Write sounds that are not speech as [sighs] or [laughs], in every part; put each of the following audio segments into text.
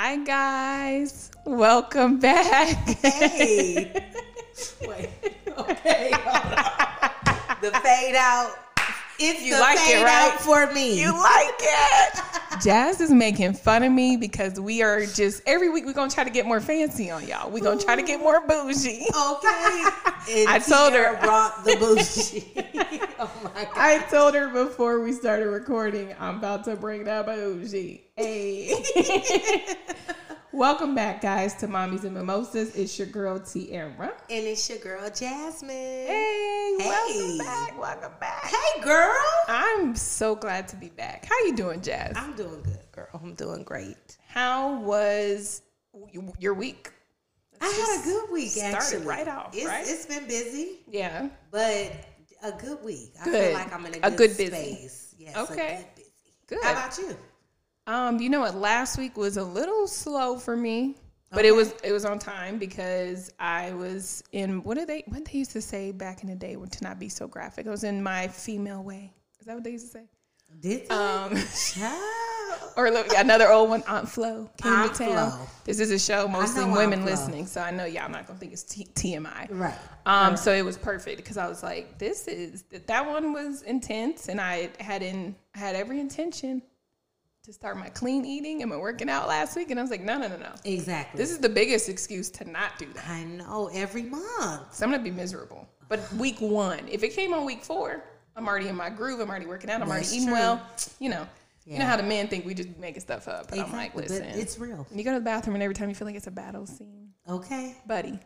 Hi guys, welcome back. Hey. [laughs] Wait. Okay. The fade out. It's You the like it, fade right? out for me. You like it? Jazz is making fun of me because we are just every week we're gonna try to get more fancy on y'all. We're gonna try to get more bougie. okay. [laughs] I told her- brought the bougie. [laughs] oh my god. I told her before we started recording, I'm about to bring that bougie. Hey. [laughs] Welcome back, guys, to Mommies and Mimosas. It's your girl Tiara. And it's your girl Jasmine. Hey, welcome back, welcome back. Hey girl. I'm so glad to be back. How you doing, Jazz? I'm doing good, girl. I'm doing great. How was your week? I had a good week started actually. right off, It's, right? it's been busy, Yeah. but a good week. I Good. feel like I'm in a A good, good busy. space. Yes, Okay. a good busy. Good. How about you? Um, you know what? Last week was a little slow for me, but it was it was on time because I was in what do they what they used to say back in the day when to not be so graphic. I was in my female way. Is that what they used to say? Did they? Um, [laughs] or look, another old one, Aunt Flo came Aunt to town. Flo. This is a show mostly women listening, so I know y'all not gonna think it's T- TMI. Right. Um, so it was perfect because I was like, this is that one was intense, and I had in had every intention to start my clean eating and my working out last week, and I was like, no, no, no, no. Exactly. This is the biggest excuse to not do that. I know every month. So I'm gonna be miserable. But week one, if it came on week four, I'm already in my groove. I'm already working out. I'm That's already eating true. well. You know, you know how the men think we just making stuff up. But I'm like, listen, but it's real. when you go to the bathroom and every time you feel like it's a battle scene, Okay. buddy,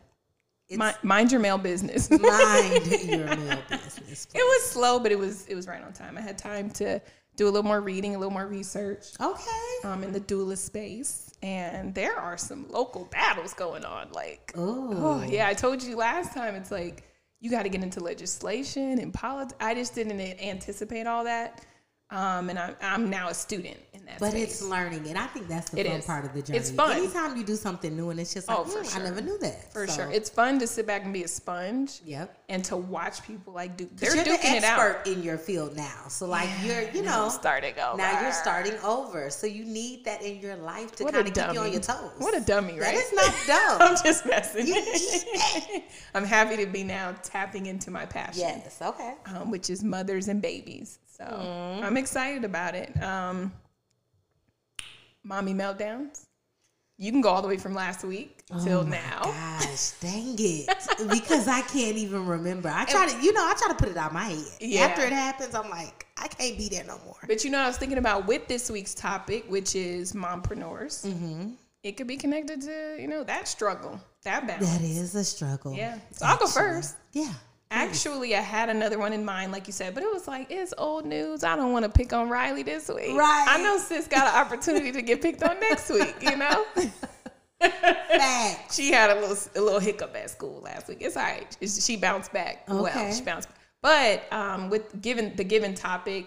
It's mind, mind your male business. mind [laughs] your male business. It was slow, but it was it was right on time. I had time to do a little more reading, a little more research Okay. um, in the doula space, and there are some local battles going on. Like, Oh. oh yeah, I told you last time. It's like you got to get into legislation and politics. I just didn't anticipate all that, um, and I'm I'm now a student in that. But space. it's learning, and I think that's the It fun is. part of the journey. It's fun. Anytime you do something new, and it's just like, Oh, for "Hmm, sure. I never knew that. for So, sure. It's fun to sit back and be a sponge. Yep. And to watch people like do, they're you're duking the it out. expert in your field now, so like you're, you know, starting over. now you're starting over. So you need that in your life to kind of keep you on your toes. What a dummy, right? That is not [laughs] dumb. I'm just messing. You. [laughs] I'm happy to be now tapping into my passion, yes. Okay. um, which is mothers and babies. So I'm excited about it. Um, mommy meltdowns. You can go all the way from last week till Oh my now. Gosh, dang [laughs] it! because I can't even remember. I try to, you know, I try to put it out my head. Yeah. After it happens, I'm like, I can't be there no more. But you know, I was thinking about with this week's topic, which is mompreneurs. Mm-hmm. It could be connected to you know that struggle, that balance. That is a struggle. Yeah. So I'll go first. Yeah. Actually, I had another one in mind, like you said, but it was like it's old news. I don't want to pick on Riley this week. Right. I know sis got an opportunity to get picked on next week. You know, Fact. she had a little a little hiccup at school last week. It's all right. She bounced back. Well, she bounced. Back. But um, with given the given topic,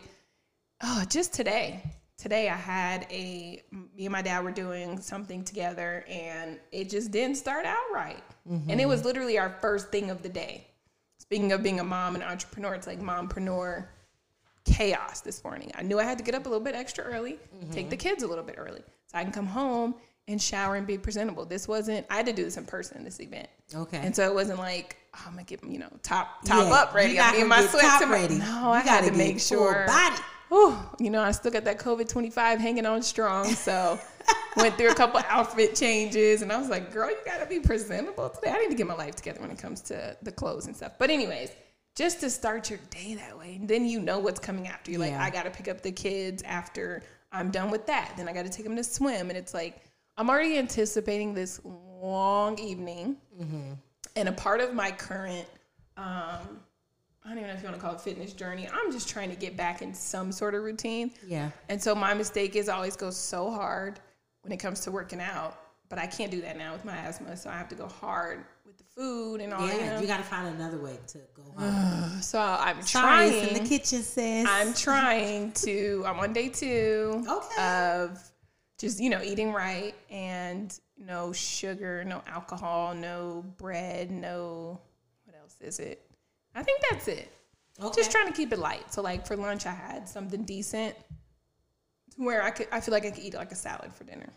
oh, just today. Today I had a me and my dad were doing something together, and it just didn't start out right. And it was literally our first thing of the day. Speaking of being a mom and entrepreneur, it's like mompreneur chaos this morning. I knew I had to get up a little bit extra early, take the kids a little bit early, so I can come home and shower and be presentable. This wasn't. I had to do this in person. This event, Okay. and so it wasn't like oh, I'm gonna get you know top top Yeah, up ready. I'm in my sweats. top and my- ready. No, You I had gotta make sure. body. Whew, you know, I still got that COVID 25 hanging on strong. So [laughs] went through a couple outfit changes and I was like, girl, you got to be presentable today. I need to get my life together when it comes to the clothes and stuff. But, anyways, just to start your day that way. And then you know what's coming after. You're like, Yeah. I got to pick up the kids after I'm done with that. Then I got to take them to swim. And it's like, I'm already anticipating this long evening. And a part of my current, um, I don't even know if you want to call it fitness journey. I'm just trying to get back in some sort of routine. Yeah. And so my mistake is I always go so hard when it comes to working out, but I can't do that now with my asthma. So I have to go hard with the food and all. Yeah. you know? You got to find another way to go home. [sighs] so I'm Sorry, trying. in the kitchen, sis. I'm trying to. I'm on day two Okay. of just you know eating right and no sugar, no alcohol, no bread, no what else is it? I think that's it. okay. Just trying to keep it light. So like for lunch, I had something decent where I could. I feel like I could eat like a salad for dinner.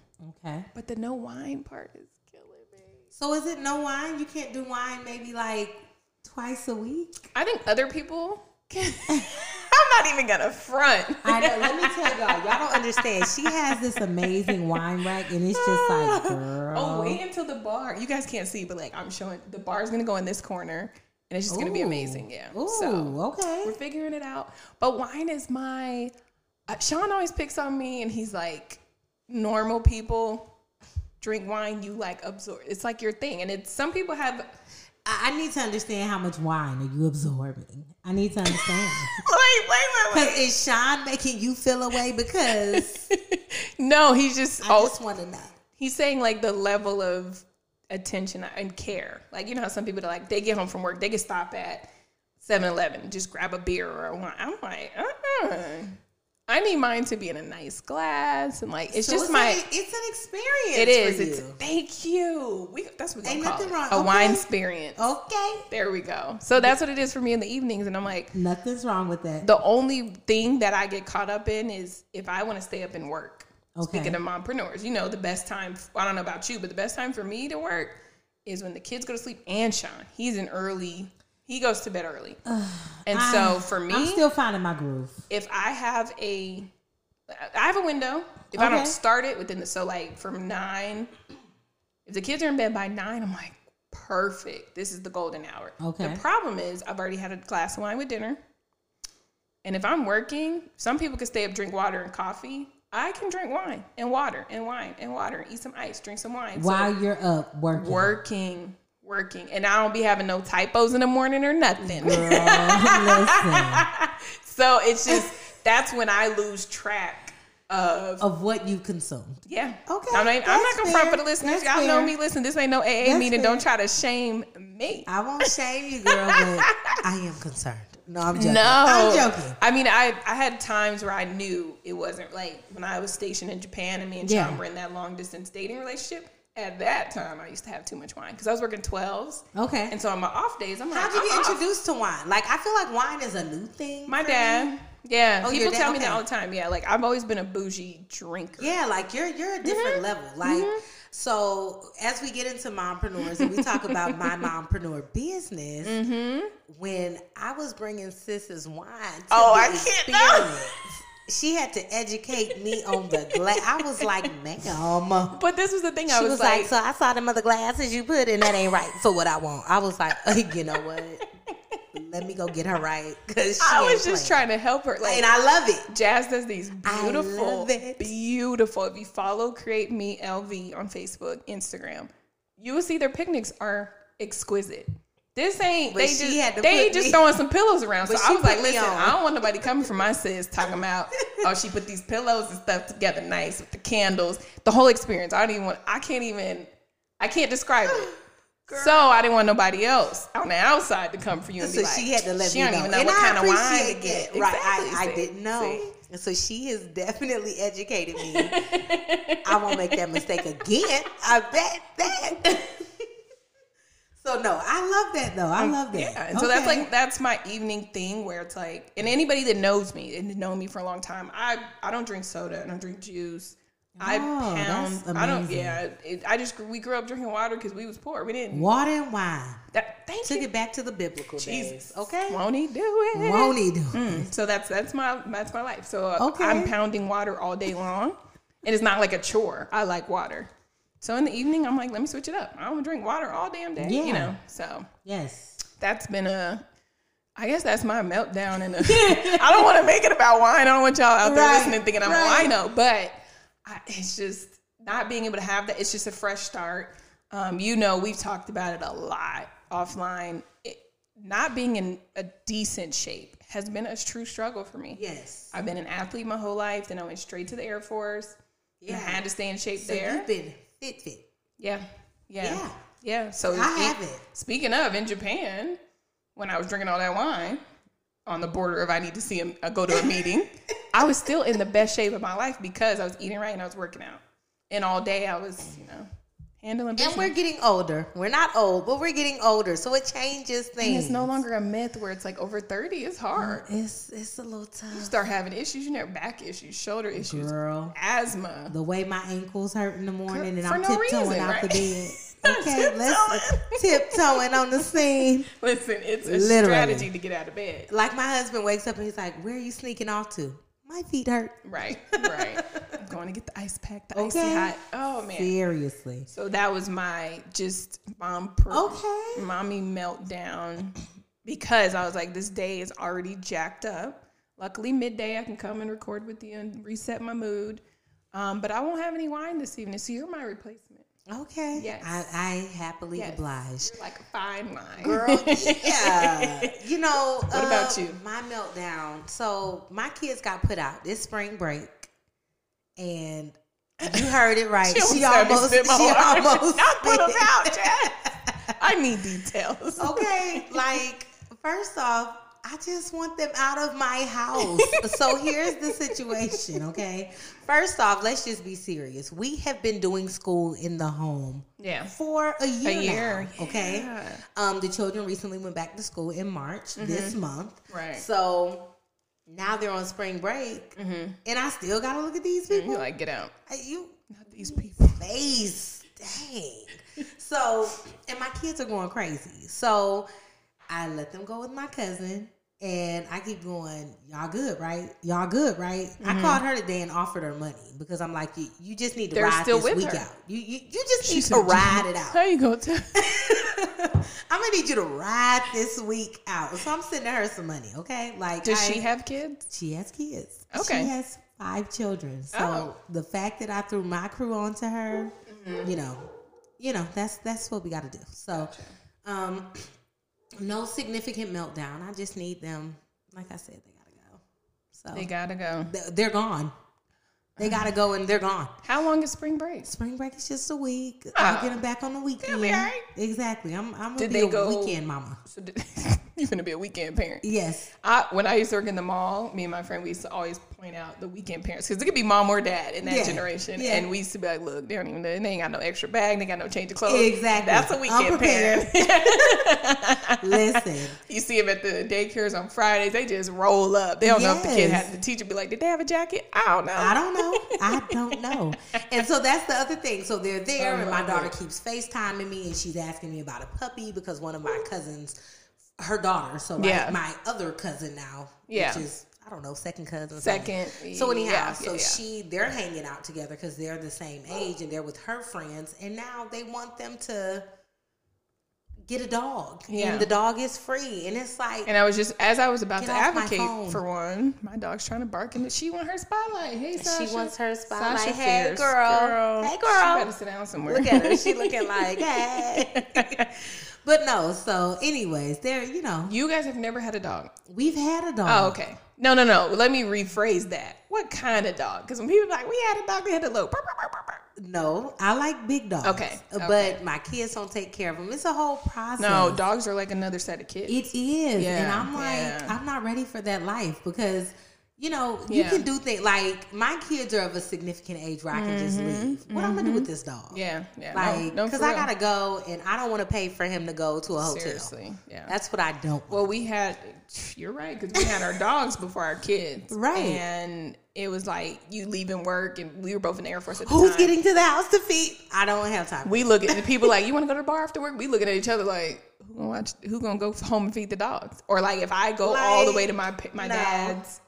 Okay. But the no wine part is killing me. So is it no wine? You can't do wine maybe like twice a week? I think other people can. [laughs] I'm not even gonna front. I know. Let me tell y'all, y'all don't understand. She has this amazing wine rack, and it's just like, [laughs] oh, girl. Oh, wait until the bar. You guys can't see, but like I'm showing, the bar's gonna go in this corner, and it's just gonna be amazing. Yeah. Ooh, So okay. we're figuring it out. But wine is my. Sean always picks on me, and he's like, normal people drink wine, you like absorb. It's like your thing, and it's some people have. I, need to understand how much wine are you absorbing. I need to understand. [laughs] Wait, wait, wait, Because is Sean making you feel away? Because. [laughs] No, he's just. I oh, just want to know. he's saying like the level of attention and care. Like you know how some people are like they get home from work, they can stop at 7-Eleven, just grab a beer or a wine. I'm like, uh-uh. I need mine to be in a nice glass and like it's So just it's my. an, it's an experience. it is. It's thank you. We that's what Ain't nothing it. wrong. A Okay. wine experience. okay. There we go. So that's what it is for me in the evenings, and I'm like, Nothing's wrong with that. the only thing that I get caught up in is if I want to stay up and work. Okay. Speaking of mompreneurs, you know, the best time, I don't know about you, but the best time for me to work is when the kids go to sleep and Sean. He's an early, he goes to bed early. [sighs] and so for me, I'm still finding my groove. if I have a, I have a window. If I don't start it within the, so like from nine, if the kids are in bed by nine, I'm like, perfect. This is the golden hour. Okay. The problem is I've already had a glass of wine with dinner. And if I'm working, some people can stay up, drink water and coffee. I can drink wine and water and wine and water, eat some ice, drink some wine. So While you're up working. working, working. And I don't be having no typos in the morning or nothing. Girl, [laughs] so it's just that's when I lose track of Of what you consumed. yeah. Okay, I'm not, I'm not gonna front for the listeners. That's Y'all know me. Listen, this ain't no AA That's meeting. fair. Don't try to shame me. I won't shame you, girl, but I am concerned. No, I'm joking. No, I'm joking. I mean, I I had times where I knew it wasn't like when I was stationed in Japan and me and John Yeah. were in that long distance dating relationship. At that time, I used to have too much wine because I was working twelves, Okay. and so on my off days, I'm like, How'd you get off. introduced to wine? Like, I feel like wine is a new thing. My for me. dad, yeah, Oh, people dad? tell me that Okay. all the time. Yeah, like I've always been a bougie drinker. Yeah, like you're you're a different Mm-hmm. level. Like so as we get into mompreneurs and we talk about my [laughs] mompreneur business, Mm-hmm. when I was bringing Sis's wine to Oh, I can't. She had to educate me on the glass. I was like, ma'am. But this was the thing. I She was, was like, like, so I saw them other glasses you put in. That ain't right for what I want. I was like, uh, you know what? Let me go get her right because I was just trying to help her. Like, and I love it. Jazz does these beautiful, beautiful. If you follow Create Me LV on Facebook, Instagram, you will see their picnics are exquisite. This ain't But they just they ain't just me- throwing some pillows around. So I was like, listen. I don't want nobody coming from my sis talking about [laughs] oh she put these pillows and stuff together nice with the candles, the whole experience. I don't even want. I can't even. I can't describe it. [gasps] So I didn't want nobody else on the outside to come for you and So be like, she had to let she me don't know. even know and what I kind of wine to get. Right. Exactly, I, I didn't know. See? And so she has definitely educated me. [laughs] I won't make that mistake again. I bet that. [laughs] so no, I love that though. I love that. Yeah, and so that's like that's my evening thing where it's like, and anybody that knows me and known me for a long time, I I don't drink soda, I don't drink juice. I Oh, pound. I don't. Yeah, it, I just we grew up drinking water because we was poor. We didn't. water and wine. That, thank Took you, it back to the biblical Jesus. days. Okay. Won't he do it? Won't he do? Mm, so that's that's my that's my life. So uh, Okay. I'm pounding water all day long, and it's not like a chore. I like water. So in the evening, I'm like, let me switch it up. I don't drink water all damn day. Yeah. You know. So Yes. that's been a I guess that's my meltdown and [laughs] I don't want to make it about wine. I don't want y'all out there Right, listening thinking I'm right. a wino, but I, it's just not being able to have that. It's just a fresh start. Um, you know, we've talked about it a lot offline. It, not being in a decent shape has been a true struggle for me. Yes. I've been an athlete my whole life. Then I went straight to the Air Force. and I Yeah. had to stay in shape So there. you've been fit fit. Yeah. Yeah. Yeah. Yeah. So I have it. Speaking of, in Japan, when I was drinking all that wine on the border of I need to see him uh, go to a meeting, [laughs] I was still in the best shape of my life because I was eating right and I was working out. And all day I was, you know, handling business. And we're getting older. We're not old, but we're getting older, so it changes things. And it's no longer a myth where it's like over 30 is mm, hard. It's it's a little tough. You start having issues, you know, back issues, shoulder issues, Girl, asthma. the way my ankles hurt in the morning and For I'm no tiptoeing reason, out the bed. [laughs] Okay, let's tiptoeing on the scene. [laughs] Listen, it's a Literally. strategy to get out of bed. Like my husband wakes up and he's like, "Where are you sneaking off to?" My feet hurt. Right, right. [laughs] I'm going to get the ice pack, the icy hot. Oh man. Seriously. So that was my just mom per- Okay. mommy meltdown because I was like, this day is already jacked up. Luckily, midday I can come and record with you and reset my mood. Um, but I won't have any wine this evening, so you're my replacement. Okay. Yes. I, I happily Yes. oblige. You're like a fine line. Girl, [laughs] yeah. You know, What uh, about you? My meltdown. So my kids got put out this spring break, and you heard it right. [laughs] She she almost almost, had me spit she almost [laughs] Not put 'em spit. out, Jess. I need details. okay, like first off, I just want them out of my house. [laughs] so here's the situation, okay? First off, let's just be serious. We have been doing school in the home Yeah. for a year, A year, now, okay? yeah. Um, the children recently went back to school in March this month. Mm-hmm. Right. So now they're on spring break, and I still gotta look at these people. You're like, get out. Hey, you Not these people. face, dang. [laughs] So, and my kids are going crazy. So I let them go with my cousin. And I keep going, y'all good, right? Y'all good, right? Mm-hmm. I called her today and offered her money because I'm like, you, you just need to They're ride this week her. out. You, you you just need said, to ride it out. How you going to? [laughs] I'm gonna need you to ride this week out. So I'm sending her some money, okay? Like, Does I- she have kids? She has kids. Okay. She has five children. So Oh. the fact that I threw my crew onto her, Mm-hmm. you know, you know, that's that's what we got to do. So, um, no significant meltdown. I just need them. Like I said, they gotta go. So They gotta go. th- they're gone. They uh-huh. gotta go and they're gone. How long is spring break? Spring break is just a week. Oh. I'll get them back on the weekend. right. Exactly. I'm I'm gonna Did be they a go- weekend mama. So did, [laughs] [laughs] you're gonna be a weekend parent. Yes. I, when I used to work in the mall, me and my friend we used to always point out the weekend parents because it could be mom or dad in that Yeah, generation, yeah. and we used to be like, "Look, they don't even they ain't got no extra bag, they got no change of clothes." Exactly. That's a weekend parent. [laughs] [laughs] Listen. you see them at the daycares on Fridays; they just roll up. They don't know if the kid Yes. had the teacher be like, "Did they have a jacket?" I don't know. I don't know. I don't know. And so that's the other thing. So they're there, I and my daughter it. keeps FaceTiming me, and she's asking me about a puppy because one of my cousins, her daughter, so my, Yeah. my other cousin now, Yeah. which is I don't know, second cousin, Second, something. So anyhow, yeah, so yeah, she they're hanging out together because they're the same age and they're with her friends, and now they want them to get a dog, Yeah. and the dog is free, and it's like. And I was just as I was about to advocate for one, my dog's trying to bark and she want her spotlight. Hey, Sasha. She wants her spotlight. Sasha Hey, Fierce. girl. Hey, girl. She girl. better sit down somewhere. Look at her. She looking [laughs] like, hey. [laughs] but no, so anyways, there, you know, You guys have never had a dog. we've had a dog. Oh, okay. No, no, no. Let me rephrase that. What kind of dog? Because when people are like, we had a dog, they had a little. burr, burr, burr, burr, burr." No, I like big dogs. Okay, uh, But okay. my kids don't take care of them. It's a whole process. No, dogs are like another set of kids. It is. and I'm like, yeah. I'm not ready for that life because, you know, you can do things like my kids are of a significant age where I can just leave. What I'm gonna do with this dog? Mm-hmm. yeah, yeah. Like, no, no, because I gotta go and I don't want to pay for him to go to a hotel. Seriously, yeah. That's what I don't want. Well, we had, you're right, because we had our dogs before our kids. Right. And it was like you leaving work, and we were both in the Air Force at the Who's time. getting to the house to feed? I don't have time. we look at the [laughs] people like, you want to go to the bar after work? We looking at each other like, who gonna watch? Who gonna go home and feed the dogs? Or like, if I go all the way to my my no. dad's,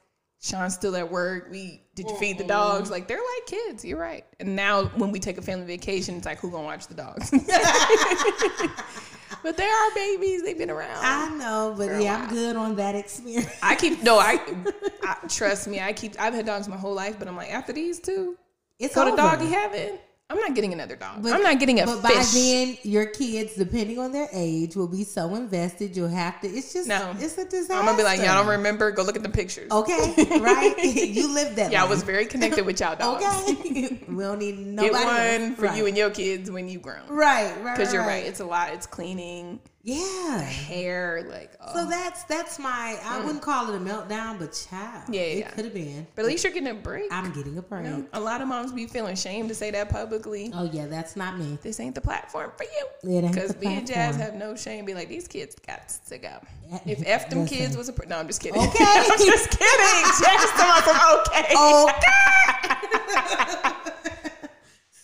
Sean's still at work. We did you feed the mm-hmm. dogs? Like they're like kids. You're right. And now when we take a family vacation, it's like who gonna watch the dogs? [laughs] but they are babies. They've been around. I know, but yeah, I'm good on that experience. I keep no. I, [laughs] I trust me. I keep. I've had dogs my whole life, but I'm like after these two, It's go to doggy heaven. I'm not getting another dog. But- I'm not getting a fish. But fish. by then, your kids, depending on their age, will be so invested. You'll have to. It's just. No. It's a disaster. I'm gonna be like, y'all don't remember? Go look at the pictures. Okay, right? [laughs] you lived that. Yeah, I was very connected with y'all [laughs] dogs. Okay. [laughs] we don't need nobody. Get one else. for right. you and your kids when you grown. Right, right. Because you're right. It's a lot. It's cleaning. Yeah. hair, like oh. So that's that's my. I mm. wouldn't call it a meltdown, but child. Yeah, it yeah. could have been. but at least you're getting a break. I'm getting a break. You know, a lot of moms be feeling shame to say that publicly. Oh yeah, that's not me. This ain't the platform for you. It ain't Because me and Jazz have no shame. Be like, these kids got to go. If [laughs] F them kids was a pr- no, I'm just kidding. Okay. [laughs] I'm just kidding. [laughs] Jazz us okay. Oh. Okay.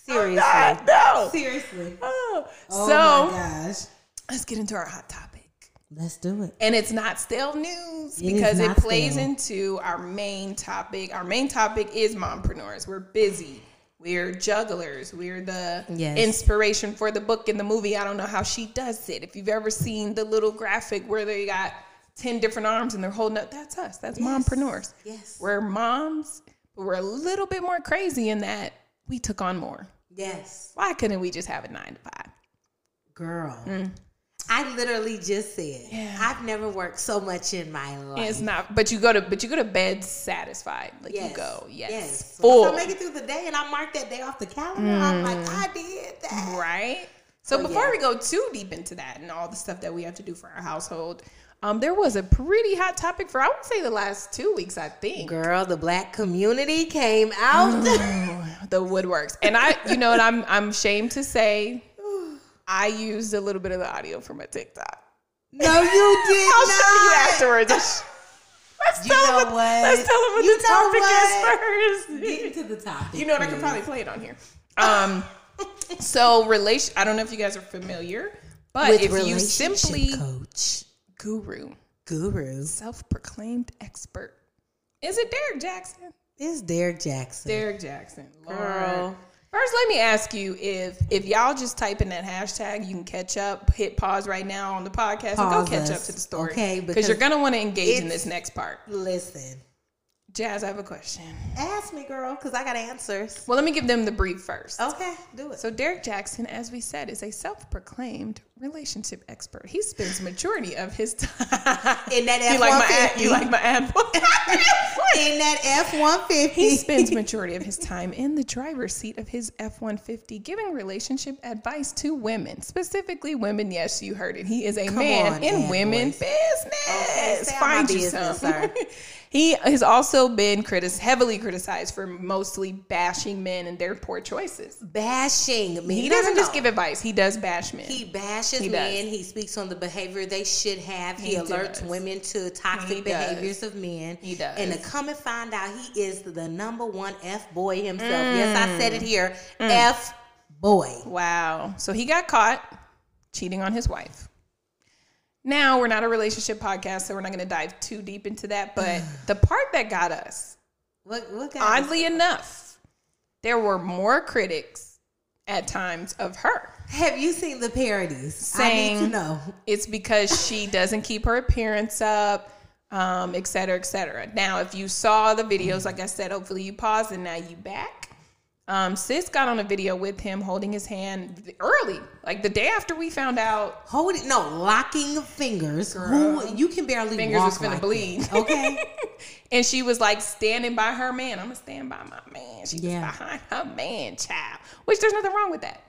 Seriously. God, no. Seriously. Oh. Oh so my gosh. Let's get into our hot topic. Let's do it. And it's not stale news It because it plays stale. into our main topic. Our main topic is mompreneurs. We're busy. We're jugglers. We're the Yes. inspiration for the book and the movie. I don't know how she does it. If you've ever seen the little graphic where they got 10 different arms and they're holding up, that's us. That's mompreneurs. Yes. We're moms, but we're a little bit more crazy in that we took on more. Yes. Why couldn't we just have a nine to five? Girl. Mm. I literally just said Mm. Yeah. I've never worked so much in my life. It's not, but you go to, but you go to bed satisfied. Like you go, yes, Yes. full, Once I make it through the day and I mark that day off the calendar, I'm like, Mm. I did that. right? So Oh, before yeah. we go too deep into that and all the stuff that we have to do for our household, um, there was a pretty hot topic for I would say the last two weeks. I think Girl, the black community came out. [laughs] the woodworks, and I, you know, what I'm I'm ashamed to say, I used a little bit of the audio for my TikTok. no, you did not. I'll not. show you afterwards. [laughs] Let's You tell them. what? Let's tell them what You the topic what? is first. Get into the topic. You know what? I please. probably play it on here. [laughs] Um, so relation. I don't know if you guys are familiar, but With if you simply coach, guru, guru, self-proclaimed expert, is it Derrick Jaxn? is Derrick Jaxn. Derrick Jaxn, Lord. Girl. First, let me ask you if if y'all just type in that hashtag, you can catch up. Hit pause right now on the podcast and go Pause catch us, up to the story. okay, because because you're gonna want to engage in this next part. Listen, Jazz, I have a question. ask me, girl, because I got answers. Well, let me give them the brief first. Okay, do it. So Derrick Jaxn, as we said, is a self-proclaimed relationship expert. He spends majority of his time In that F [laughs] You like my ad, F-150. you like my ad in that F one He spends majority of his time in the driver's seat of his F-150 giving relationship advice to women, specifically women. Yes, you heard it. He is a Come man on, in women boys. business. Okay, stay on my Find you business, some. [laughs] he has also been critis- heavily criticized for mostly bashing men and their poor choices. Bashing me. He No, no, doesn't just no. give advice; he does bash men. He He does. men. He speaks on the behavior they should have. He, He alerts does. women to toxic He does. behaviors of men. He does. And to come and find out he is the number one F boy himself. Yes, I said it here. Mm. F boy. Wow. So he got caught cheating on his wife. Now, we're not a relationship podcast, so we're not going to dive too deep into that. But [sighs] the part that got us, What what guy? oddly enough, there were more critics at times of her. Have you seen the parodies? I need to know. It's because she doesn't keep her appearance up, um, et cetera, et cetera. Now, if you saw the videos, like I said, hopefully you paused and now you back. Um, Sis got on a video with him holding his hand early, like the day after we found out Hold it. No, locking fingers. Who you can barely fingers walk was finna like bleed. that, Okay. [laughs] and she was like standing by her man. I'm gonna stand by my man. She Yeah. was behind her man, child. Which there's nothing wrong with that.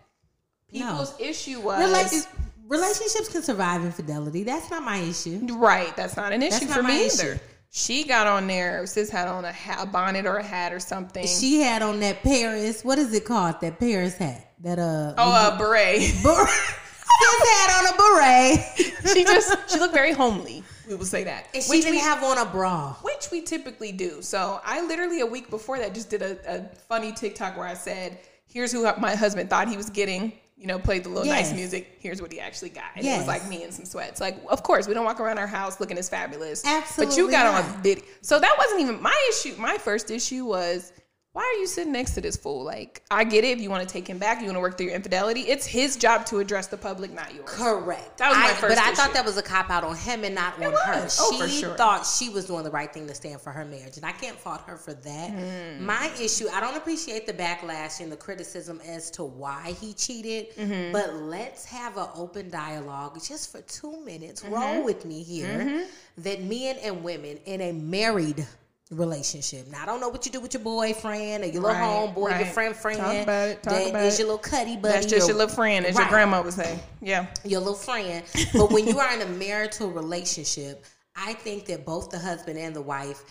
No. People's issue was Rela- relationships can survive infidelity. That's not my issue. right. That's not an issue for me my either. issue. She got on there. Sis had on a, hat, a bonnet or a hat or something. She had on that Paris. What is it called? That Paris hat. That uh. oh, a beret. [laughs] Ber- Sis had on a beret. [laughs] she just she looked very homely. We will say that. And she Which didn't we- have on a bra. which we typically do. So I literally a week before that just did a, a funny TikTok where I said, "Here's who my husband thought he was getting." You know, played the little Yes. nice music. Here's what he actually got. And it was like me in some sweats. Like, of course, we don't walk around our house looking as fabulous. Absolutely. But you got on not. video. So that wasn't even my issue. My first issue was, why are you sitting next to this fool? Like, I get it. If you want to take him back, you want to work through your infidelity. It's his job to address the public, not yours. Correct. That was my I- first But I issue. thought that was a cop out on him and not on her. Oh, she sure. thought she was doing the right thing to stand for her marriage, and I can't fault her for that. Hmm. My issue, I don't appreciate the backlash and the criticism as to why he cheated, Mm-hmm. but let's have an open dialogue just for two minutes. Mm-hmm. Roll with me here that men and women in a married relationship. Now I don't know what you do with your boyfriend or your little Right, homeboy, your friend friend. Talk about it, talk that about is it. your little cuddy buddy. That's just your little friend, as your grandma would say. Yeah. your little friend. But when you are in a marital relationship, I think that both the husband and the wife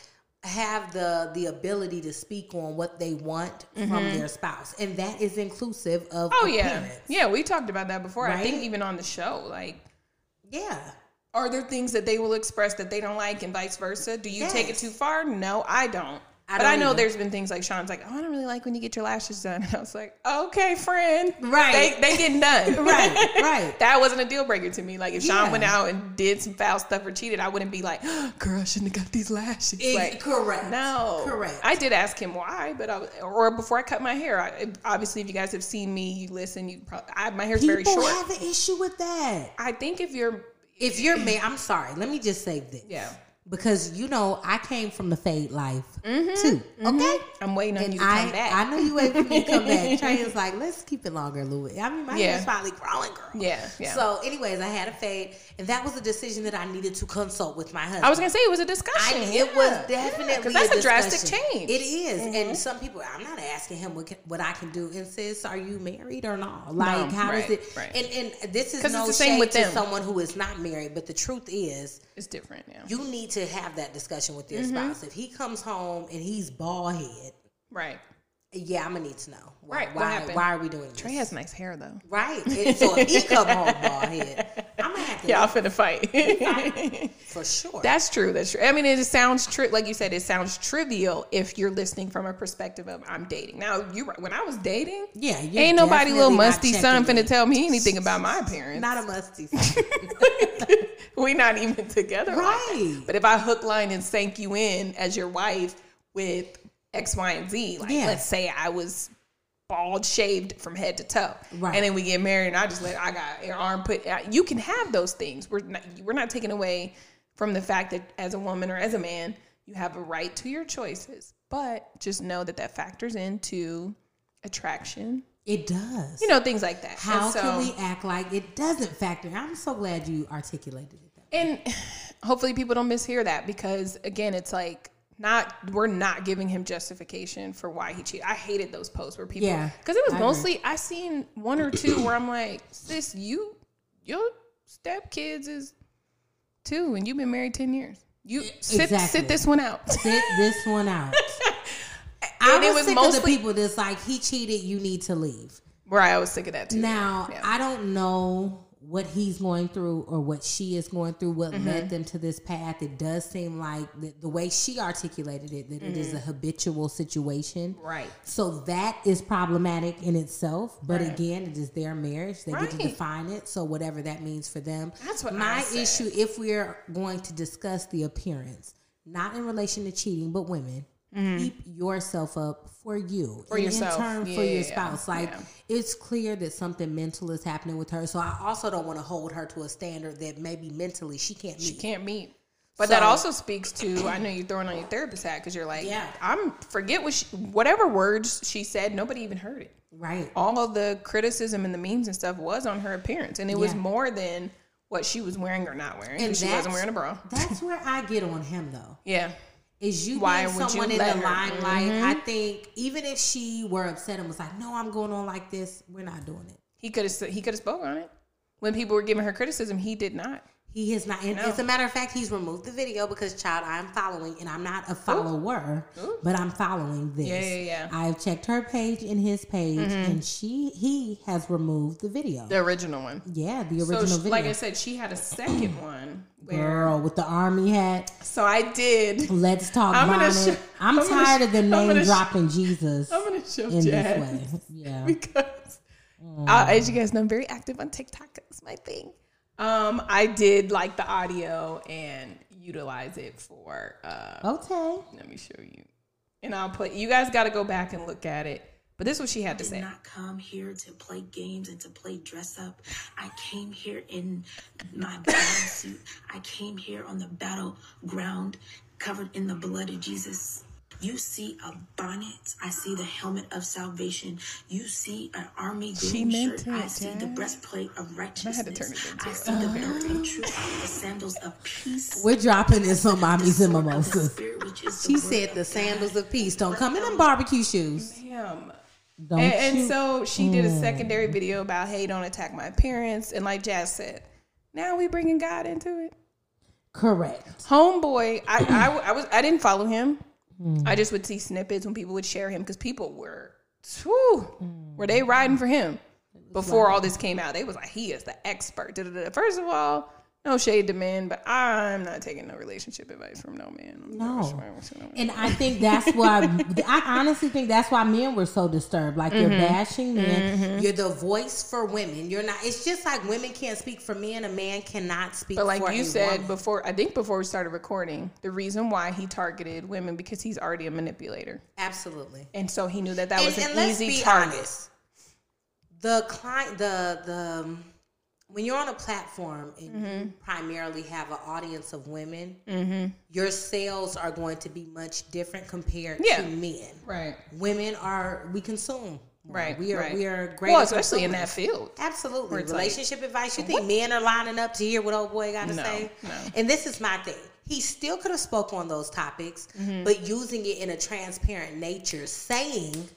have the the ability to speak on what they want from their spouse, and that is inclusive of Mm-hmm. Oh yeah, appearance. yeah. We talked about that before. I think even on the show, like, yeah. Are there things that they will express that they don't like, and vice versa? Do you take it too far? No, I don't. I but I know either. there's been things like Sean's like, oh, I don't really like when you get your lashes done. [laughs] And I was like, okay, friend, Right. They they getting done, [laughs] Right, right. [laughs] that wasn't a deal breaker to me. Like if Sean went out and did some foul stuff or cheated, I wouldn't be like, [gasps] girl, I shouldn't have got these lashes. Ex- like, correct. No, Correct. I did ask him why, but I was, or before I cut my hair. I, obviously, if you guys have seen me, you listen. You probably I, my hair's very short. People have an issue with that. I think if you're, If you're married, I'm sorry. Let me just say this. yeah, Because you know, I came from the fade life mm-hmm. too. Mm-hmm. Okay. I'm waiting on And you to I, come back. I know you waiting for me to come [laughs] back. Trey is like, let's keep it longer, Louis. I mean, my Yeah. hair's finally growing, girl. Yeah, yeah. So, anyways, I had a fade, and that was a decision that I needed to consult with my husband. I was gonna say it was a discussion. I, yeah. it was definitely because that's a, drastic change. It is. and mm-hmm. some people. I'm not asking him what can, what I can do. And says, "Are you married or not? Like, how does right, it?" right. And and this is no it's the same with to them. someone who is not married, but the truth is, It's different. now. you need to have that discussion with your Mm-hmm. spouse. If he comes home and he's bald head, right. yeah, I'm gonna need to know. Why, Right, Why, why are we doing this? Trey has nice hair though. Right. And so if he come home bald head, I'm gonna have to [laughs] Yeah, I'm finna fight. for sure. That's true. That's true. I mean, it sounds. Like you said, it sounds trivial if you're listening from a perspective of I'm dating. Now, you when I was dating, yeah, ain't nobody little musty son finna tell me anything about my appearance. Not a musty. [laughs] [laughs] [laughs] we not even together. like. Right. But if I hook, line, and sank you in as your wife with X, Y, and Z, like Yeah. let's say I was bald shaved from head to toe, Right. and then we get married, and I just let I got your armpit. You can have those things. We're not we're not taking away from the fact that as a woman or as a man, you have a right to your choices, but just know that that factors into attraction. It does. You know things like that. How so- can we act like it doesn't factor? I'm so glad you articulated it. And hopefully people don't mishear that because again, it's like not we're not giving him justification for why he cheated. I hated those posts where people Yeah, because it was I agree. mostly I seen one or two where I'm like, sis, you your stepkids is two and you've been married ten years. You sit Exactly. sit this one out. Sit this one out. [laughs] I was, was sick of the people that's like he cheated. You need to leave. Right, I was sick of that too. Now Yeah. I don't know what he's going through or what she is going through. What Mm-hmm. led them to this path? It does seem like the, the way she articulated it that it is Mm-hmm. a habitual situation. Right. So that is problematic in itself. But Right. again, it is their marriage. They get to define it. So whatever that means for them. That's what my I issue. If we're going to discuss the appearance, not in relation to cheating, but women. Keep yourself up for you Mm-hmm. For yourself. in turn for Yeah, your yeah, spouse. Like yeah. it's clear that something mental is happening with her. So I also don't want to hold her to a standard that maybe mentally she can't meet. You can't meet. But that also speaks to I know you're throwing on your therapist hat because you're like, Yeah. I'm forget what she, whatever words she said, nobody even heard it. Right. All of the criticism and the memes and stuff was on her appearance, and it was more than what she was wearing or not wearing. And she wasn't wearing a bra. That's where I get on him though. Yeah, is you Why being would you someone in the her? Mm-hmm. limelight. I think even if she were upset and was like, "No, I'm going on like this," we're not doing it. he could have he could have spoke on it when people were giving her criticism. He did not. He has not. And No. as a matter of fact, he's removed the video because, child, I'm following, and I'm not a follower, but I'm following this. Yeah, yeah, yeah. I've checked her page and his page, and she he has removed the video. The original one. yeah, the So, original she- video. like I said, she had a second [clears throat] one where. Girl with the army hat. So I did. Let's talk I'm gonna sh- I'm, I'm tired sh- of the name sh- dropping Jesus I'm gonna show in Jazz. this way. [laughs] Yeah. because uh, as you guys know, I'm very active on TikTok. It's my thing. Um, I did like the audio and utilize it for. Uh, Okay. let me show you, and I'll put. You guys got to go back and look at it. But this is what she had to did say. not come here to play games and to play dress up. I came here in my [laughs] battle suit. I came here on the battleground, covered in the blood of Jesus. You see a bonnet. I see the helmet of salvation. You see an army She green meant shirt. it, I see the breastplate of I righteousness. had to turn it into I it. see the belt of truth, the sandals of peace. We're dropping this on mommies and sword of the mimosas. Spirit, which is the She said the sandals of peace don't come in them barbecue shoes. Damn. Don't And, and so she did a secondary mm. video about, hey, don't attack my appearance. And like Jazz said, now we bringing God into it. Correct. Homeboy, I, I, I was I didn't follow him. Hmm. I just would see snippets when people would share him because people were, whew, were they riding for him before all this came out? They was like, he is the expert. Da-da-da. First of all, no shade to men, but I'm not taking no relationship advice from no man. No. not sure- sure no. And I think that's why [laughs] I honestly think that's why men were so disturbed. Like you're Mm-hmm. bashing men. You're the voice for women. You're not. It's just like women can't speak for men. A man cannot speak. For. But like you said woman. before, I think before we started recording, the reason why he targeted women because he's already a manipulator, absolutely. and so he knew that that And, was an easy target. honest. The client, the the when you're on a platform and Mm-hmm. you primarily have an audience of women, your sales are going to be much different compared Yeah. to men. Right. Women are we consume. Right. We are right. we are great. Well, especially in that field. Absolutely. It's like, Relationship advice. You think men are lining up to hear what old boy got to No, say? no. And this is my thing. He still could have spoke on those topics, Mm-hmm. but using it in a transparent nature, saying,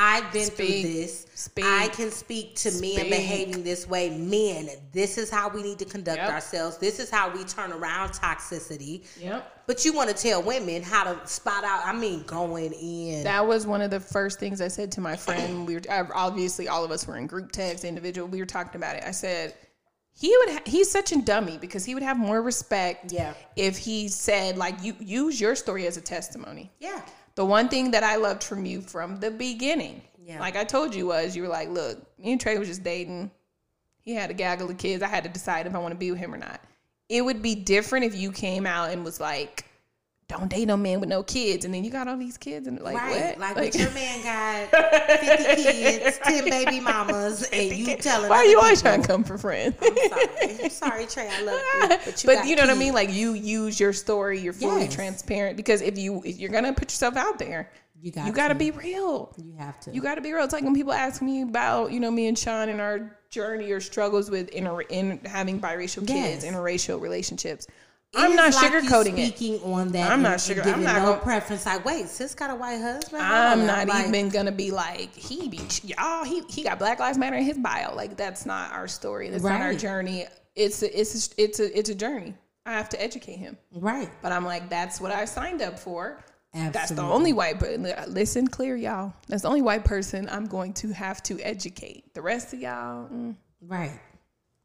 I've been through this. Speak. I can speak to men behaving this way. Men, this is how we need to conduct Yep. ourselves. This is how we turn around toxicity. Yep. But you want to tell women how to spot out, I mean, going in. That was one of the first things I said to my friend. We were uh, obviously all of us were in group text, individual. We were talking about it. I said he would. Ha- he's such a dummy because he would have more respect. Yeah. If he said like you use your story as a testimony. yeah. The one thing that I loved from you from the beginning, Yeah. like I told you, was you were like, look, me and Trey was just dating. He had a gaggle of kids. I had to decide if I want to be with him or not. It would be different if you came out and was like, don't date no man with no kids, and then you got all these kids and like right. what? Like, but your man got 50 [laughs] kids, 10 baby mamas, and you telling Why are you always people, trying to come for friends? I'm sorry. I'm sorry, Trey. I love you. [laughs] But you, but got you know what I mean? Like you use your story, you're fully Yes. transparent because if you if you're gonna put yourself out there, You got you gotta to. be real. You have to. You got to be real. It's like when people ask me about, you know, me and Sean and our journey or struggles with inter- in having biracial kids, Yes. interracial relationships. I'm not like sugarcoating it. Speaking on that, I'm not sugar- I'm not no gonna- preference. Like, wait, sis got a white husband. I'm not like, even gonna be like he be y'all. He he got Black Lives Matter in his bio. Like that's not our story. That's not our journey. It's a, it's a, it's a it's a journey. I have to educate him. right. But I'm like, that's what I signed up for. That's the only white person. Listen clear, y'all. That's the only white person I'm going to have to educate. The rest of y'all, mm. Right.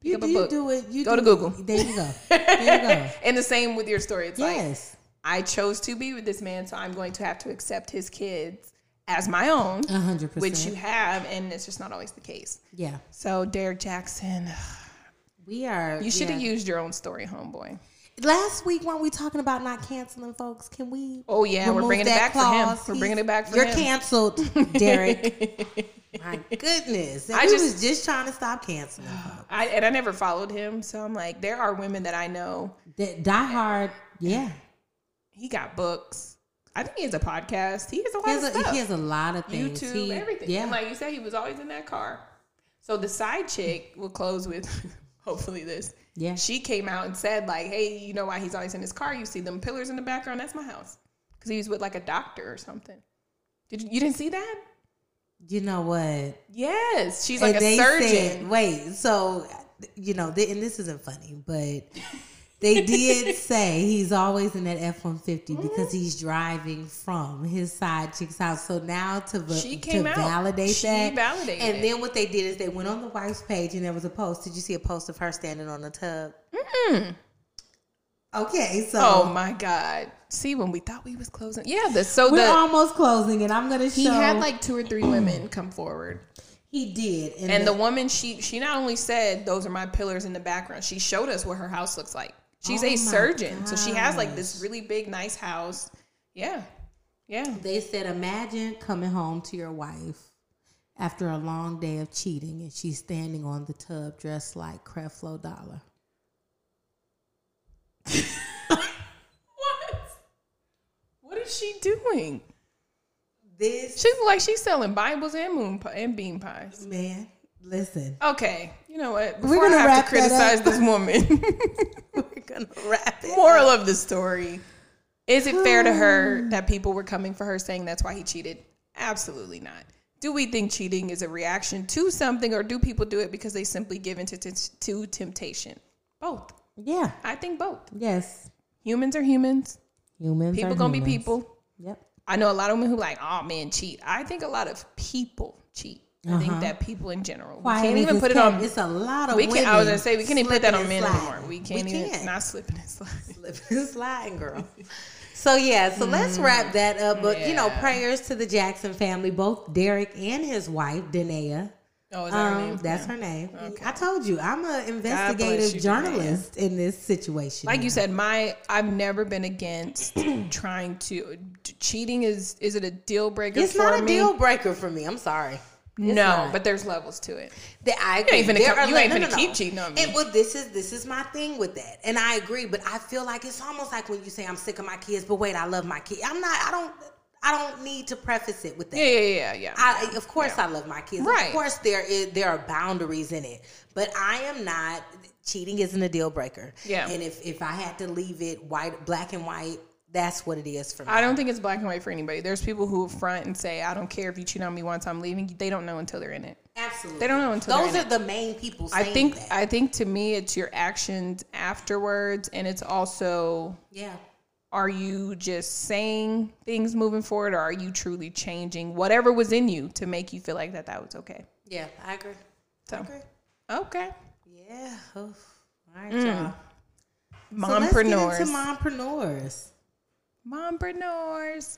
You, up a you book. do it. You Go do to Google. There you go. There you go. [laughs] and the same with your story. It's like yes. I chose to be with this man, so I'm going to have to accept his kids as my own, hundred which you have, and it's just not always the case. Yeah. So Derrick Jaxn, [sighs] We are. you should have yeah. used your own story, homeboy. Last week, weren't we talking about not canceling folks? Can we? Oh, yeah, we're bringing it back for him. We're bringing it back for him. You're canceled, Derrick. [laughs] My goodness. And I just- was just trying to stop canceling. [sighs] folks. I, and I never followed him, so I'm like, there are women that I know. That Die Hard, yeah. He got books. I think he has a podcast. He has a lot He has, of a, stuff. he has a lot of things. YouTube, He- everything. Yeah. And like you said, he was always in that car. So the side chick will close with [laughs] hopefully this. Yeah. She came out and said, like, hey, you know why he's always in his car? You see them pillars in the background? That's my house. Because he was with like a doctor or something. Did you, you didn't see that? you know what? Yes. She's like And a surgeon. said- wait, so you know, and this isn't funny, but [laughs] they [laughs] did say he's always in that F one fifty because he's driving from his side chick's house. So now to va- She came to out. validate She that, validated and then what they did is they went on the wife's page and there was a post. Did you see a post of her standing on the tub? Okay, so oh my God. See, when we thought we was closing. Yeah, the, so we're the, almost closing, and I'm gonna show. he had like two or three women come forward. he did, and, And the, the woman, she she not only said those are my pillars in the background, she showed us what her house looks like. She's Oh a surgeon, so she has like this really big, nice house. Yeah, yeah. They said, imagine coming home to your wife after a long day of cheating and she's standing on the tub dressed like Creflo Dollar. [laughs] What? What is she doing? this She look like she's selling Bibles and moon pie, and bean pies. man. Listen, Okay, you know what? We're Before gonna I have to criticize this woman. [laughs] [laughs] gonna wrap it. Moral of the story: Is it fair to her [sighs] that people were coming for her, saying that's why he cheated? Absolutely not. Do we think cheating is a reaction to something, or do people do it because they simply give into to, to temptation? Both. Yeah. I think both. Yes. Humans are humans. Humans. People are gonna be people. Yep. I know a lot of women who like, oh man, cheat. I think a lot of people cheat. I think that people in general. We can't even put it cat- on. It's a lot of We women. can't. I was gonna say we can't even put that on men anymore. We can't we even can't. not slipping and sliding. [laughs] slipping and sliding, girl. So yeah, so let's wrap that up. But you know, prayers to the Jackson family, both Derrick and his wife Da'Naia. Oh, is that her Um, name? that's Yeah. her name. I told you, I'm an investigative you, journalist in this situation. Like you said, my I've never been against [clears throat] trying to cheating. Is is it a deal breaker it's not a me? deal breaker for me. I'm sorry. No, not. but there's levels to it. That I ain't agree. finna There come- are you ain't finna keep cheating on me. And well, this is this is my thing with that, and I agree. But I feel like it's almost like when you say I'm sick of my kids, but wait, I love my kids. I'm not. I don't. I don't need to preface it with that. Yeah, yeah, yeah, yeah. I, of course, I love my kids. Right. Of course, there is there are boundaries in it, but I am not. Cheating isn't a deal breaker. Yeah. And if if I had to leave it white, black and white, that's what it is for me. I don't think it's black and white for anybody. There's people who front and say, "I don't care if you cheat on me once I'm leaving." They don't know until they're in it. Absolutely. They don't know until those are the main people. I think that. I think to me it's your actions afterwards, and it's also yeah. are you just saying things moving forward, or are you truly changing whatever was in you to make you feel like that that was okay? Yeah, I agree. So agree. okay, Yeah. Oof. All right, mm. y'all. So let's get into mompreneurs. Mompreneurs.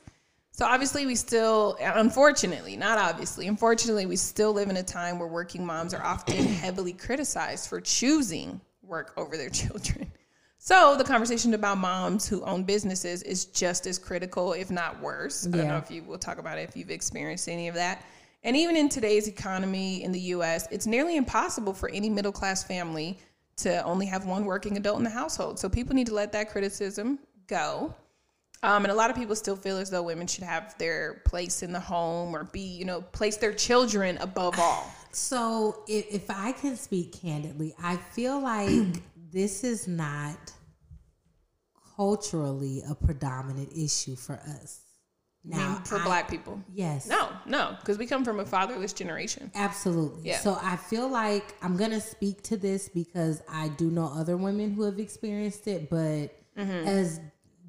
So obviously we still unfortunately, not obviously, unfortunately we still live in a time where working moms are often [clears throat] heavily criticized for choosing work over their [laughs] children. So the conversation about moms who own businesses is just as critical, if not worse. I don't know if you will talk about it if you've experienced any of that. And even in today's economy in the US, it's nearly impossible for any middle class family to only have one working adult in the household. So people need to let that criticism go. Um, and a lot of people still feel as though women should have their place in the home or be, you know, place their children above all. So, if, if I can speak candidly, I feel like [clears throat] this is not culturally a predominant issue for us. I mean, Now, for I- black people. yes, No, no, because we come from a fatherless generation. Absolutely. Yeah. So I feel like I'm gonna speak to this because I do know other women who have experienced it, but Mm-hmm. as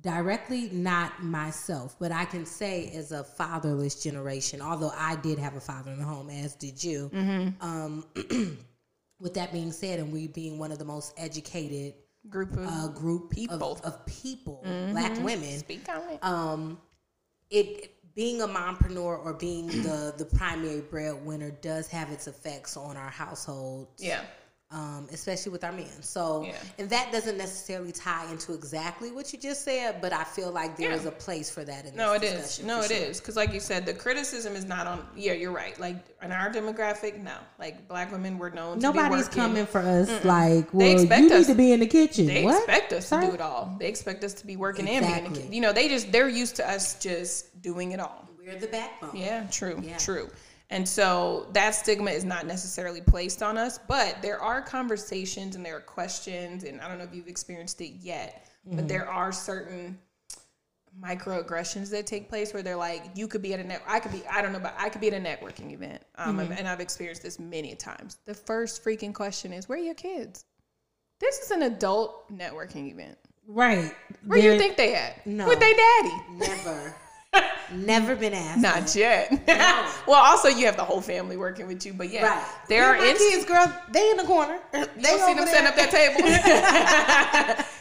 directly not myself, but I can say as a fatherless generation, although I did have a father in the home, as did you. Mm-hmm. Um, [clears throat] with that being said, and we being one of the most educated Group of uh, group People. of, of people, Mm-hmm. black women, speak on it. um, it being a mompreneur or being the the primary breadwinner does have its effects on our household. yeah. Um, especially with our men. So, Yeah. and that doesn't necessarily tie into exactly what you just said, but I feel like there Yeah. is a place for that in No, it this is. discussion, No, for it sure. is. Because, like you said, the criticism is not on. Yeah, you're right. Like in our demographic, no. Like black women were known. to Nobody's working. coming for us like, well, expect you need us- to be in the kitchen. They what? expect us Sir? to do it all. They expect us to be working and being. A kid. You know, they just they're used to us just doing it all. We're the backbone. Yeah, true, Yeah. true. And so that stigma is not necessarily placed on us, but there are conversations and there are questions, and I don't know if you've experienced it yet, Mm-hmm. but there are certain microaggressions that take place where they're like, you could be at a net, I could be, I don't know, but I could be at a networking event, um, Mm-hmm. and I've experienced this many times. The first freaking question is, where are your kids? This is an adult networking event. Right. Where do you think they at? No. With their daddy? Never. Never been asked. Not yet. [laughs] well, also you have the whole family working with you, but yeah, Right. there are my instances. kids, girl. They in the corner. They You see them setting up that table.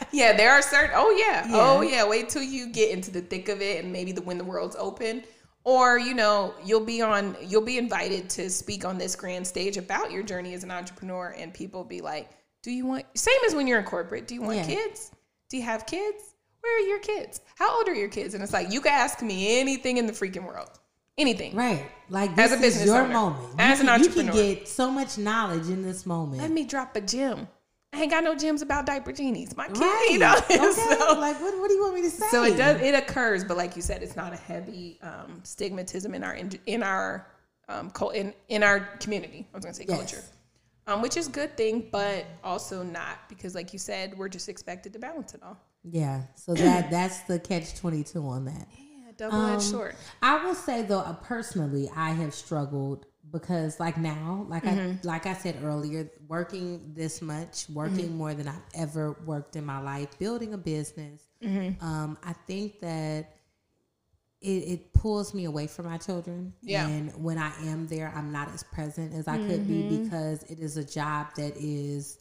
[laughs] yeah, there are certain. Oh yeah. Yeah. oh yeah. Wait till you get into the thick of it, and maybe the when the world's open, or you know you'll be on you'll be invited to speak on this grand stage about your journey as an entrepreneur, and people be like, "Do you want same as when you're in corporate? Do you want Yeah. kids? Do you have kids? Where are your kids? How old are your kids?" And it's like you can ask me anything in the freaking world, anything. Right. Like As this a is business your owner, moment. as you an can, You can entrepreneur. get so much knowledge in this moment. Let me drop a gem. I ain't got no gems about diaper genies. My kid, Right. [laughs] you know. Okay. [laughs] so, like, what, what do you want me to say? so it does it occurs, but like you said, it's not a heavy um, stigmatism in our in our um, in in our community. I was gonna say Yes. culture, um, which is a good thing, but also not because, like you said, we're just expected to balance it all. Yeah. So that [coughs] that's the catch twenty two on that. Yeah, double edged Um, sword. I will say though, uh, personally, I have struggled because, like now, like I like I said earlier, working this much, working more than I've ever worked in my life, building a business. Um, I think that it, it pulls me away from my children. Yeah. And when I am there, I'm not as present as I could be because it is a job that is.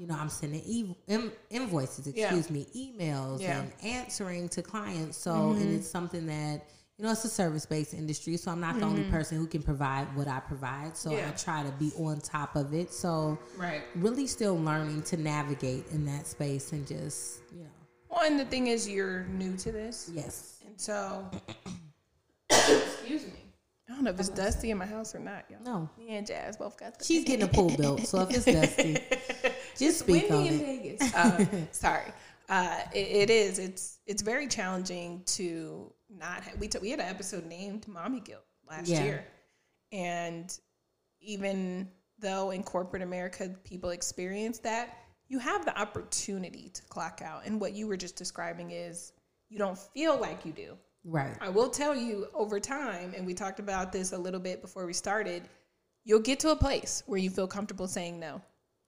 You know, I'm sending e- in- invoices, Yeah. excuse me, emails, Yeah. and answering to clients. So, mm-hmm. and it's something that you know it's a service based industry. So I'm not the only mm-hmm. person who can provide what I provide. So I try to be on top of it. So Right. really still learning to navigate in that space and just you know, Well, and the thing is, you're new to this, yes, and so [coughs] excuse me. I don't know if it's dusty in my house or not, y'all. no. Me and Jazz both got the She's getting a pool belt, so if it's dusty, [laughs] just speak on windy in it. Vegas. Uh, [laughs] sorry, uh, it, it is. It's it's very challenging to not. Have, we took we had an episode named "Mommy Guilt" last Yeah. year, and even though in corporate America people experience that, you have the opportunity to clock out. And what you were just describing is you don't feel like you do. Right. I will tell you over time, and we talked about this a little bit before we started, you'll get to a place where you feel comfortable saying no.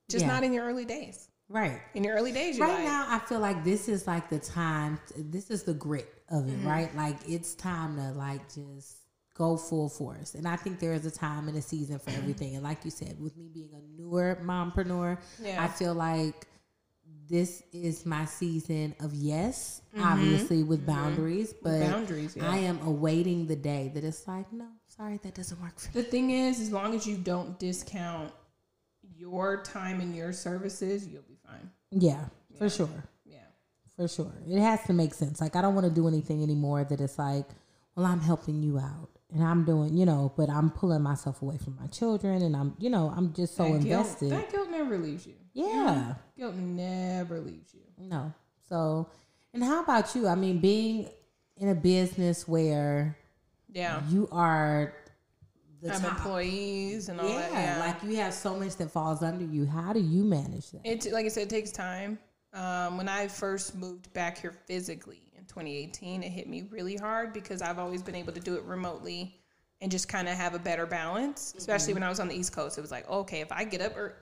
Just Yeah. not in your early days. Right. In your early days, Right like, now, I feel like this is like the time. This is the grit of Mm-hmm. it, right? Like it's time to like just go full force. And I think there is a time and a season for everything. And like you said, with me being a newer mompreneur, Yeah. I feel like this is my season of yes, obviously with boundaries, but Mm-hmm. boundaries, yeah. I am awaiting the day that it's like, no, sorry, that doesn't work for me. the thing is, as long as you don't discount your time and your services, you'll be fine. Yeah, for sure. Yeah. For sure. It has to make sense. Like I don't want to do anything anymore that it's like, well, I'm helping you out and I'm doing, you know, but I'm pulling myself away from my children and I'm, you know, I'm just so that invested. Guilt, that guilt never leaves you. yeah. Guilt never leaves you. No. So, and how about you? I mean, being in a business where Yeah. you are the Have top. employees and all Yeah, that. Yeah. like you have so much that falls under you. How do you manage that? It like I said, it takes time. Um, when I first moved back here physically in 2018, it hit me really hard because I've always been able to do it remotely and just kind of have a better balance. Mm-hmm. Especially when I was on the East Coast, it was like, okay, if I get up or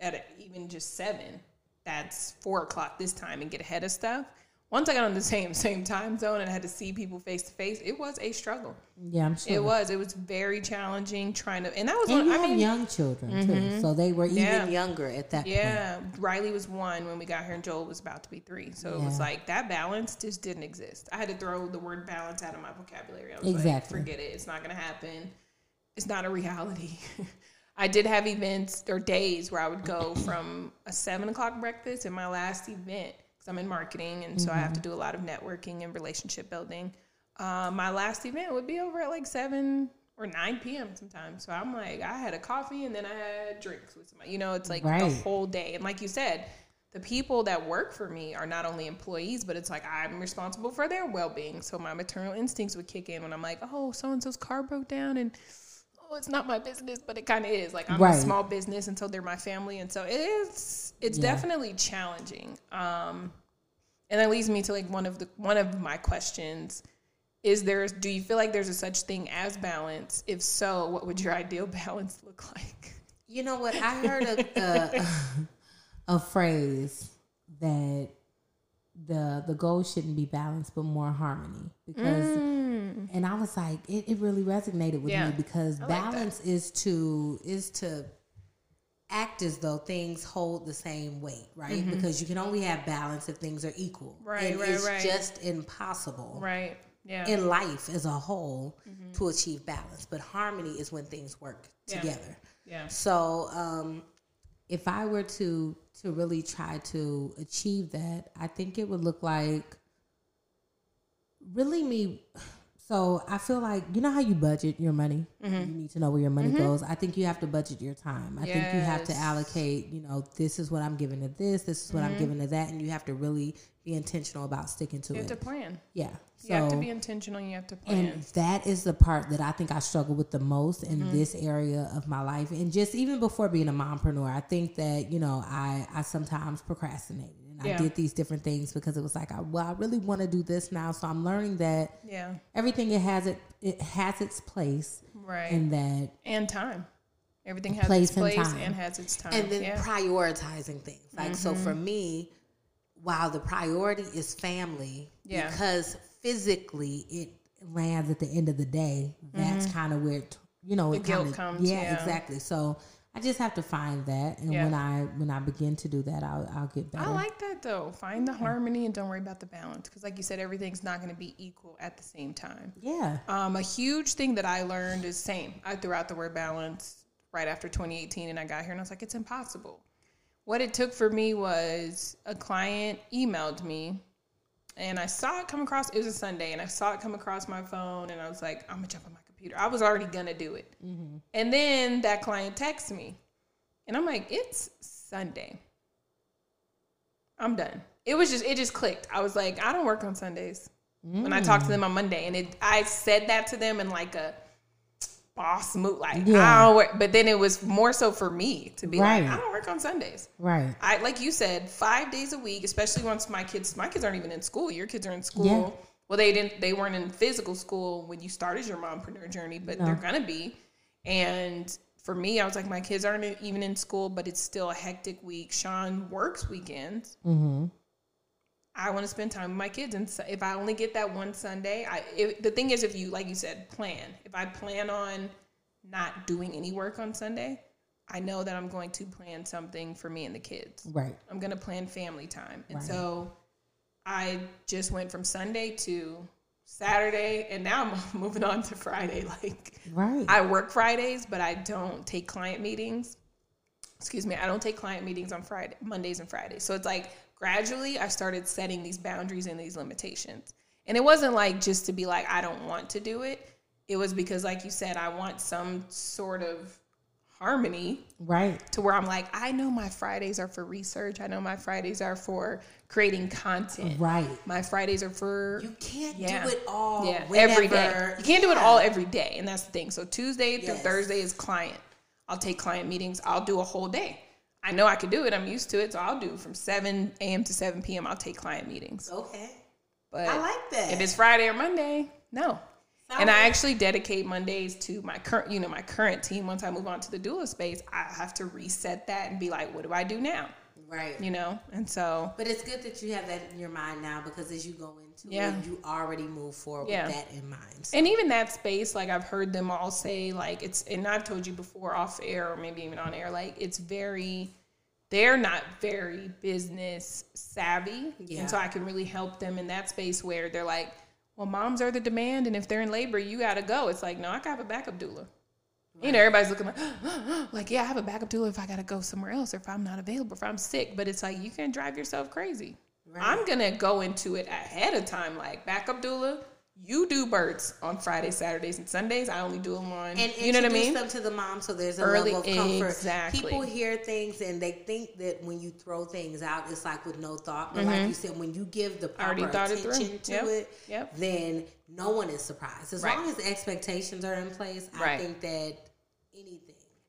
at a, even just seven, that's four o'clock this time and get ahead of stuff. Once I got on the [laughs] same same time zone and I had to see people face to face, it was a struggle. yeah, I'm sure. It was. It was very challenging trying to, and that was and one. you I have mean, young children too, mm-hmm. so they were even Yeah. younger at that point. Yeah, Riley was one when we got here, and Joel was about to be three. So it was like that balance just didn't exist. I had to throw the word balance out of my vocabulary. I was Exactly. like, forget it. It's not going to happen. It's not a reality. [laughs] I did have events or days where I would go [clears throat] from a seven o'clock breakfast and my last event because I'm in marketing and so I have to do a lot of networking and relationship building. Uh, my last event would be over at like seven or 9 p.m. sometimes. So I'm like, I had a coffee and then I had drinks with somebody. You know, it's like the whole day. And like you said, the people that work for me are not only employees, but it's like I'm responsible for their well being. So my maternal instincts would kick in when I'm like, oh, so and so's car broke down and it's not my business, but it kind of is. Like I'm Right. a small business, and so they're my family, and so it is. It's Yeah. definitely challenging. Um, and that leads me to like one of the one of my questions is there do you feel like there's a such thing as balance if so what would your ideal [laughs] balance look like You know what? I heard a, a, [laughs] a phrase that the the goal shouldn't be balance, but more harmony. Because, and I was like, it, it really resonated with Mm. Yeah. me because I like balance is to is to act as though things hold the same weight, right? Because you can only have balance if things are equal, Mm-hmm. Right, And right, it's right. just impossible right yeah in life as a whole to achieve balance. But harmony is when things work Yeah. together. yeah So, um, if I were to to really try to achieve that, I think it would look like really me. So I feel like you know how you budget your money. Mm-hmm. You need to know where your money goes. I think you have to budget your time. I think you have to allocate. You know, this is what I'm giving to this. This is what I'm giving to that, and you have to really be intentional about sticking to Mm-hmm. You it. have to plan. yeah. You have to be intentional. You have to plan. and that is the part that I think I struggle with the most in Mm-hmm. this area of my life. And just even before being a mompreneur, I think that, you know, I, I sometimes procrastinated and I did these different things because it was like, I, well, I really want to do this now. So I'm learning that yeah. everything it has it it has its place Right. and that and time. Everything has Place its and place time. and has its time. and then yeah. prioritizing things. Like so Mm-hmm. for me, while the priority is family, Yeah. because physically it lands at the end of the day, that's kind of where it, you know it Mm-hmm. kinda, Yeah, yeah. exactly. So I just have to find that, and Yeah. when I when I begin to do that, I'll I'll get better. I like that though. Find the harmony and don't worry about the balance. Because, like you said, everything's not going to be equal at the same time. yeah, Um, a huge thing that I learned is same. I threw out the word balance right after 2018, and I got here, and I was like, it's impossible. What it took for me was a client emailed me, and I saw it come across. It was a Sunday, and I saw it come across my phone, and I was like, I'm gonna jump on my computer. I was already gonna do it, mm-hmm. and then that client texts me, and I'm like, it's Sunday. I'm done. It was just it just clicked. I was like, I don't work on Sundays. When I talked to mm. them on Monday, and it I said that to them in like a boss mood, like Yeah. I don't work. But then it was more so for me to be Right. like, I don't work on Sundays. right. I like you said, five days a week, especially once my kids my kids aren't even in school. Your kids are in school. Yeah. Well, they didn't they weren't in physical school when you started your mompreneur journey, but they're gonna be. And for me, I was like, my kids aren't even in school, but it's still a hectic week. Sean works weekends. Mm-hmm. I want to spend time with my kids, and so if I only get that one Sunday, I if, the thing is, if you like you said, plan. If I plan on not doing any work on Sunday, I know that I'm going to plan something for me and the kids. Right. I'm gonna plan family time, and so I just went from Sunday to Saturday, and now I'm [laughs] moving on to Friday. [laughs] Like Right. I work Fridays, but I don't take client meetings. Excuse me, I don't take client meetings on Friday, Mondays and Fridays. So it's like gradually I started setting these boundaries and these limitations. And it wasn't like just to be like I don't want to do it. It was because like you said I want some sort of harmony right. to where I'm like I know my Fridays are for research. I know my Fridays are for creating content. Right. My Fridays are for You can't Yeah. do it all yeah, whenever. every day. You can't do it all every day, and that's the thing. So Tuesday through Yes. Thursday is client. I'll take client meetings. I'll do a whole day. I know I can do it. I'm used to it, so I'll do from 7 a.m. to 7 p.m. I'll take client meetings. Okay. But I like that. if it's Friday or Monday, no. And I actually dedicate Mondays to my current, you know, my current team. Once I move on to the doula space, I have to reset that and be like, what do I do now? Right. You know, and so But it's good that you have that in your mind now because as you go into Yeah. it, you already move forward Yeah. with that in mind. So- And even that space, like I've heard them all say, like it's, and I've told you before off air or maybe even on air, like it's very, they're not very business savvy. Yeah. And so I can really help them in that space where they're like, well, moms are the demand. And if they're in labor, you got to go. It's like, no, I gotta have a backup doula. You know, everybody's looking like, [gasps] like, yeah, I have a backup doula if I got to go somewhere else or if I'm not available, if I'm sick. But it's like, you can't drive yourself crazy. I'm going to go into it ahead of time, like backup doula. You do births on Fridays, Saturdays, and Sundays. I only do them on, and you know what I introduce mean? them to the mom so there's a Early- level of comfort. exactly. People hear things and they think that when you throw things out, it's like with no thought. But like you said, when you give the Mm-hmm. Proper thought it attention to Yep. it, Yep. then no one is surprised. As Right. long as the expectations are in place, I Right. think that anything.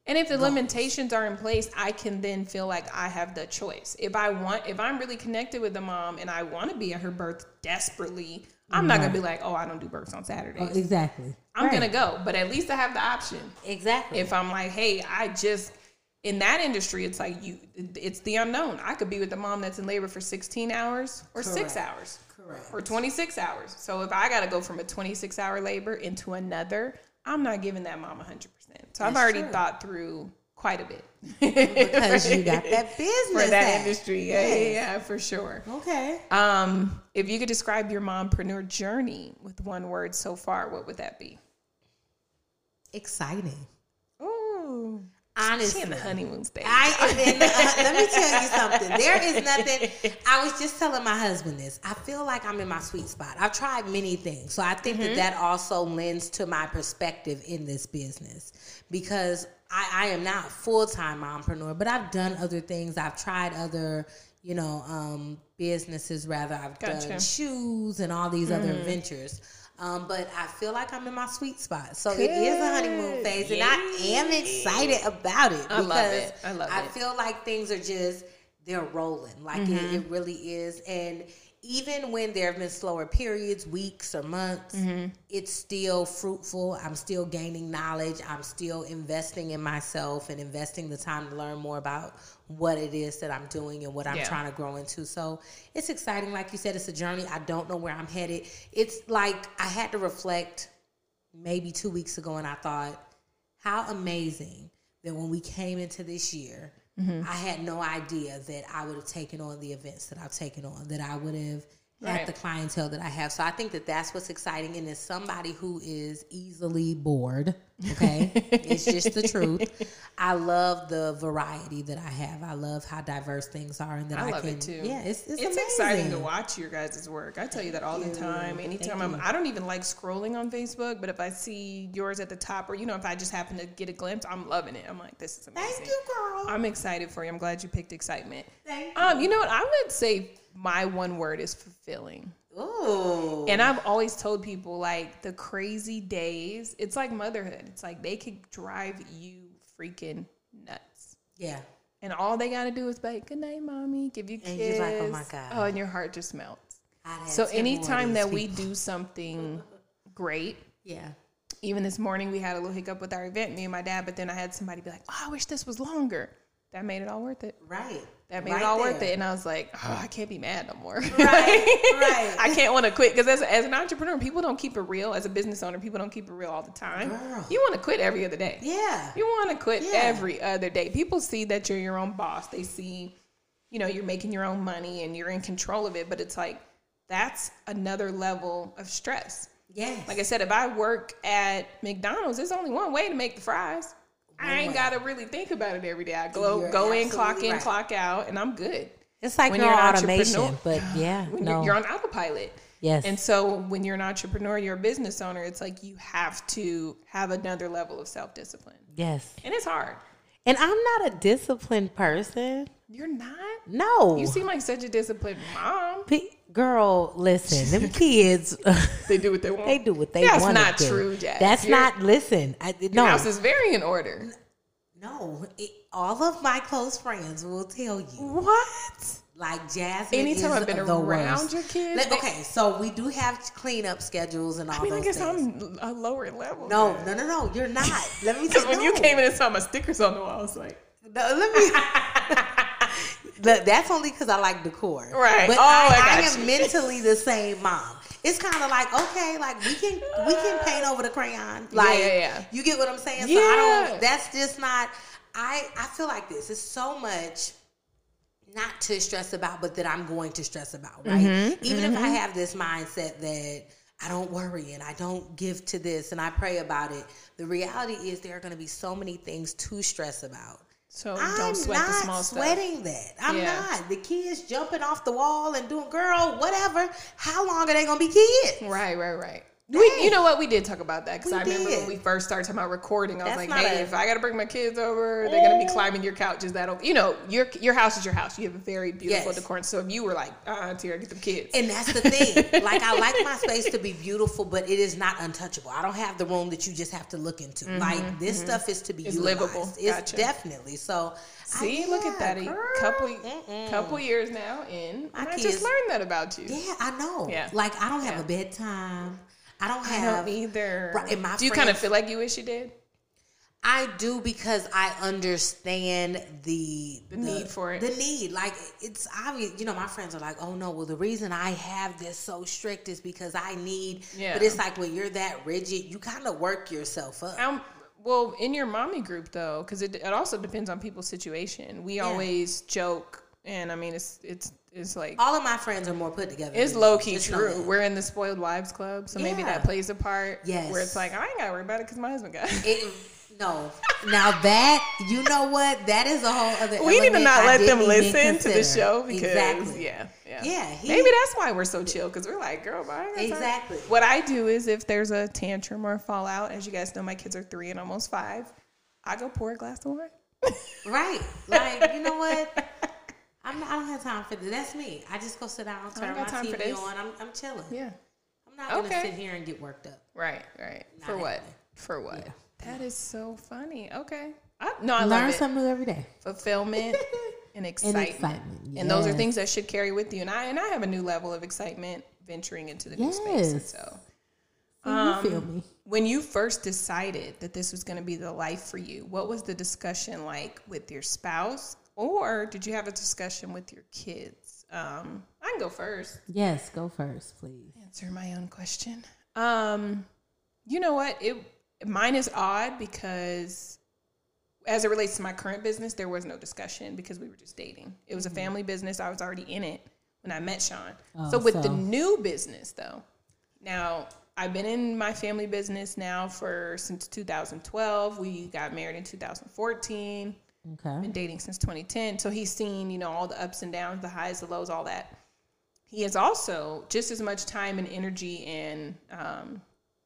And if the limitations are in place, I can then feel like I have the choice. If I want, if I'm really connected with the mom and I want to be at her birth desperately, I'm not gonna be like, oh, I don't do births on Saturdays. Oh, exactly. I'm gonna go, but at least I have the option. Exactly. If I'm like, hey, I just in that industry, it's like you, it's the unknown. I could be with the mom that's in labor for 16 hours or six hours Correct. or 26 hours. So if I got to go from a 26 hour labor into another, I'm not giving that mom 100%. So I've already true. thought through quite a bit. because you got that [laughs] business for that hat. industry. Yeah, yeah, yeah, for sure. Okay. Um, if you could describe your mompreneur journey with one word so far, what would that be? Exciting. Ooh. Honestly, She in the honeymoon stage. I am in the, uh, [laughs] let me tell you something. There is nothing. I was just telling my husband this. I feel like I'm in my sweet spot. I've tried many things, so I think Mm-hmm. that that also lends to my perspective in this business because I, I am not full time entrepreneur, but I've done other things. I've tried other, you know, um, businesses. Rather, I've Gotcha. done shoes and all these other Mm. ventures. Um, but I feel like I'm in my sweet spot. So it is a honeymoon phase, and I am excited about it. I love because it. I love I it. feel like things are just they're rolling like Mm-hmm. it, it really is and even when there have been slower periods weeks or months Mm-hmm. it's still fruitful i'm still gaining knowledge i'm still investing in myself and investing the time to learn more about what it is that i'm doing and what i'm Yeah. trying to grow into so it's exciting like you said it's a journey i don't know where i'm headed it's like i had to reflect maybe two weeks ago and i thought how amazing that when we came into this year, Mm-hmm. I had no idea that I would have taken on the events that I've taken on, that I would have Right. the clientele that I have. So I think that that's what's exciting. And as somebody who is easily bored, okay, [laughs] it's just the truth. I love the variety that I have. I love how diverse things are, and that I, I love can. it too. Yeah, it's it's, It's exciting to watch your guys' work. I tell you that all the you. time. Anytime Thank I'm, you. I don't even like scrolling on Facebook, but if I see yours at the top, or you know, if I just happen to get a glimpse, I'm loving it. I'm like, this is amazing. Thank you, girl. I'm excited for you. I'm glad you picked excitement. Thank you. Um, you know what? I would say my one word is fulfilling. Ooh, And I've always told people like the crazy days, it's like motherhood. It's like they could drive you freaking nuts. yeah. And all they gotta do is be like, good night, mommy, give you a And kiss. you're like, oh my God. Oh, and your heart just melts. So 10 more of anytime that [laughs] we do something great, yeah, even this morning we had a little hiccup with our event, me and my dad, but then I had somebody be like, Oh, I wish this was longer. That made it all worth it. right. That made Right it all worth it. And I was like, oh, I can't be mad no more. [laughs] Right, right. I can't want to quit because as, as an entrepreneur, people don't keep it real. As a business owner, people don't keep it real all the time. Girl. You want to quit every other day. Yeah. You want to quit Yeah. every other day. People see that you're your own boss. They see, you know, you're making your own money and you're in control of it. But it's like, that's another level of stress. Yes. Like I said, if I work at McDonald's, there's only one way to make the fries. I ain't got to really think about it every day. I go You're go in, clock in, right. clock out, and I'm good. It's like When you're an automation, but [gasps] yeah, When no, you're, you're on autopilot. yes, And so when you're an entrepreneur, you're a business owner, it's like you have to have another level of self discipline. yes. And it's hard. And I'm not a disciplined person. You're not? No, You seem like such a disciplined mom. Girl, listen, them kids, [laughs] They do what they want. they do what they That's want. That's not true, Jazz. That's Your- not. Listen, I, Your no, house is very in order. no. It, all of my close friends will tell you, What? like Jasmine. Anytime I've been the around worst. your kids, they- okay, so we do have cleanup schedules and all I mean, I guess things. I'm a lower level. no, no, no, no. You're not. [laughs] Let me Because when you came in and saw my stickers on the wall, I was like, No, let me. [laughs] Look, that's only because I like decor, Right. But Oh, I, I I, am you. mentally the same mom. It's kind of like okay, like we can we can paint over the crayon. Like yeah, yeah. you get what I'm saying. So I don't. That's just not. I I feel like this is so much not to stress about, but that I'm going to stress about, right? Mm-hmm, Even if I have this mindset that I don't worry and I don't give to this and I pray about it, the reality is there are going to be so many things to stress about. So I'm don't sweat not the small stuff. sweating that. I'm Yeah. not. The kids jumping off the wall and doing, girl, whatever. How long are they gonna be kids? Right, right, right. We, you know what? We did talk about that because I remember did. when we first started talking about recording. I was That's like, hey, a- if I got to bring my kids over, they're gonna be climbing your couches. That'll, you know, your your house is your house. You have a very beautiful Yes. decor. So if you were like, uh, Tierra, get the kids. And that's the thing. [laughs] like I like my space to be beautiful, but it is not untouchable. I don't have the room that you just have to look into. Like this stuff is to be Mm-hmm, It's utilized. livable. It's Gotcha. definitely so. See, I- look at that. yeah, A couple Mm-mm. couple years now in, My and I just learned that about you. Yeah, I know. Yeah. Like I don't have Yeah. a bedtime. I don't I have. don't either. Right, my Do you kind of feel like you wish you did? I do because I understand the The need for it. The need, like it's obvious. You know, my friends are like, "Oh no, well the reason I have this so strict is because I need." Yeah. But it's like when you're that rigid, you kind of work yourself up. Um, well, in your mommy group though, because it, it also depends on people's situation. We always joke, and I mean, it's it's it's like All of my friends are more put together. it's low key true. We're in the spoiled wives club, so maybe that plays a part. Yes. where it's like I ain't gotta worry about it because my husband got. it. It, No. Now that you know what? That is a whole other. we need to not let them listen to the show because exactly. yeah, yeah, Yeah, he- Maybe that's why we're so chill because we're like, girl, bye. Exactly. What I do is if there's a tantrum or a fallout, as you guys know, my kids are three and almost five. I go pour a glass of wine. Right. Like, you know what? [laughs] I'm not, I don't have time for this. That's me. I just go sit down, turn my got time for TV this. on. I'm, I'm chilling. Yeah. I'm not going to sit here and get worked up. Right. Right. Not For what? happening. For what? Yeah. That is so funny. Okay. I, no, I Learn love it. something new every day. fulfillment [laughs] and excitement. excitement, And those are things that should carry with you. And I and I have a new level of excitement venturing into the new space. And Yes. so you um, feel me? when you first decided that this was going to be the life for you, what was the discussion like with your spouse? Or did you have a discussion with your kids? Um, I can go first. Yes, go first, please. Answer my own question. Um, you know what? It mine is odd because as it relates to my current business, there was no discussion because we were just dating. It was a family business. I was already in it when I met Sean. Oh, so with the new business though, now I've been in my family business now for since 2012. We got married in 2014 Okay. been dating since 2010 so he's seen you know all the ups and downs the highs the lows all that he has also just as much time and energy and um,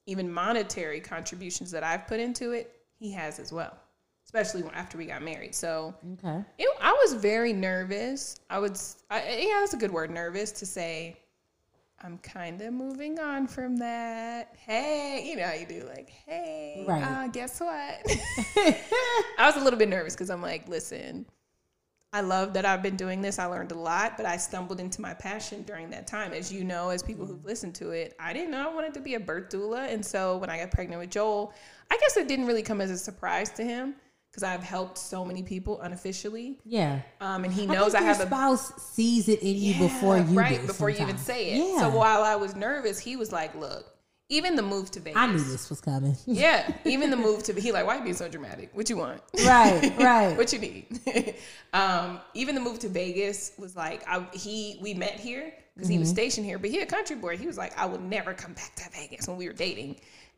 even monetary contributions that i've put into it he has as well especially after we got married so Okay. it, i was very nervous i would I, yeah that's a good word nervous to say i'm kind of moving on from that hey you know how you do like hey Right. uh, guess what [laughs] I was a little bit nervous because I'm like, listen, I love that I've been doing this. I learned a lot, but I stumbled into my passion during that time. As you know, as people who've listened to it, I didn't know I wanted to be a birth doula. And so when I got pregnant with Joel, I guess it didn't really come as a surprise to him because I've helped so many people unofficially. Yeah. Um, and he knows I, your have a spouse sees it in you Yeah, before you right do before you even say it. Yeah. So while I was nervous, he was like, "Look, even the move to Vegas. I knew this was coming. [laughs] Yeah, even the move to he like, why are you being so dramatic? What you want? right. Right. [laughs] what you need. [laughs] um, even the move to Vegas was like I, he we met here because he was stationed here, but he a country boy. He was like, I would never come back to Vegas when we were dating,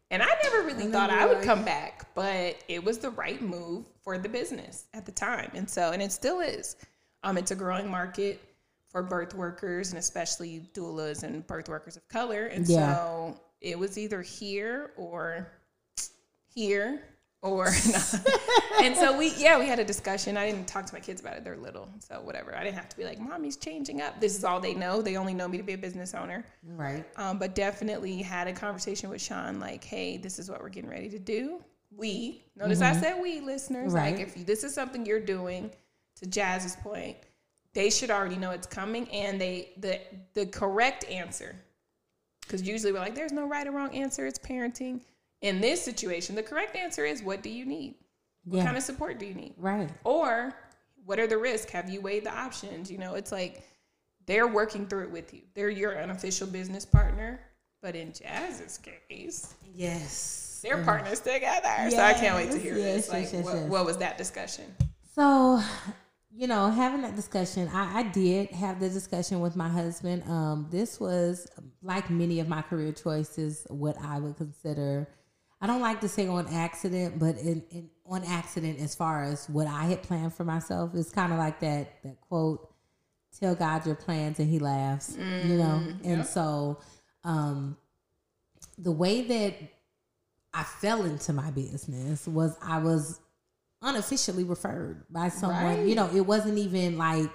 and I never really thought I would come back, but it was the right move for the business at the time, and so and it still is. Um, it's a growing market for birth workers and especially doulas and birth workers of color, and Yeah. so it was either here or here or [laughs] not. [laughs] and so we yeah we had a discussion. I didn't talk to my kids about it. They're little. So whatever. I didn't have to be like mommy's changing up. This is all they know. They only know me to be a business owner. Right. um, but definitely had a conversation with sean like hey this is what we're getting ready to do we notice i mm-hmm. said we listeners. Like Right. if this is something you're doing to jazz's point they should already know it's coming and they the the correct answer because usually we're like there's no right or wrong answer it's parenting. In this situation the correct answer is what do you need? What kind of support do you need? Right. or what are the risks? Have you weighed the options? You know it's like they're working through it with you. They're your unofficial business partner but in jazz's case Yes. They're partners together so i can't wait to hear yes, this like yes, yes, what, yes. what was that discussion So, you know, having that discussion, I, I did have the discussion with my husband. Um, this was like many of my career choices, what I would consider. I don't like to say on accident, but in, in on accident as far as what I had planned for myself. It's kind of like that that quote, "Tell God your plans and He laughs," you know. And so, um, the way that I fell into my business was I was unofficially referred by someone. You know, it wasn't even like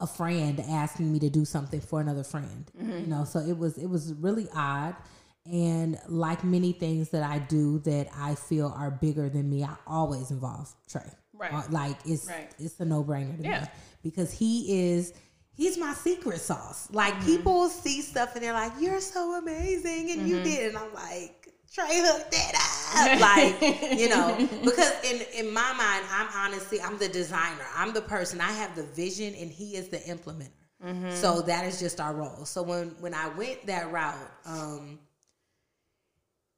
a friend asking me to do something for another friend. You know, so it was it was really odd. And like many things that I do that I feel are bigger than me, I always involve Trey. Right. Uh, like it's Right. it's a no brainer to Yeah. me because he is he's my secret sauce. Like Mm-hmm. people see stuff and they're like, "You're so amazing," and Mm-hmm. you did, and I'm like. Trey hooked that up, [laughs] like you know, because in in my mind, I'm honestly I'm the designer. I'm the person. I have the vision, and he is the implementer. Mm-hmm. So that is just our role. So when when I went that route, um,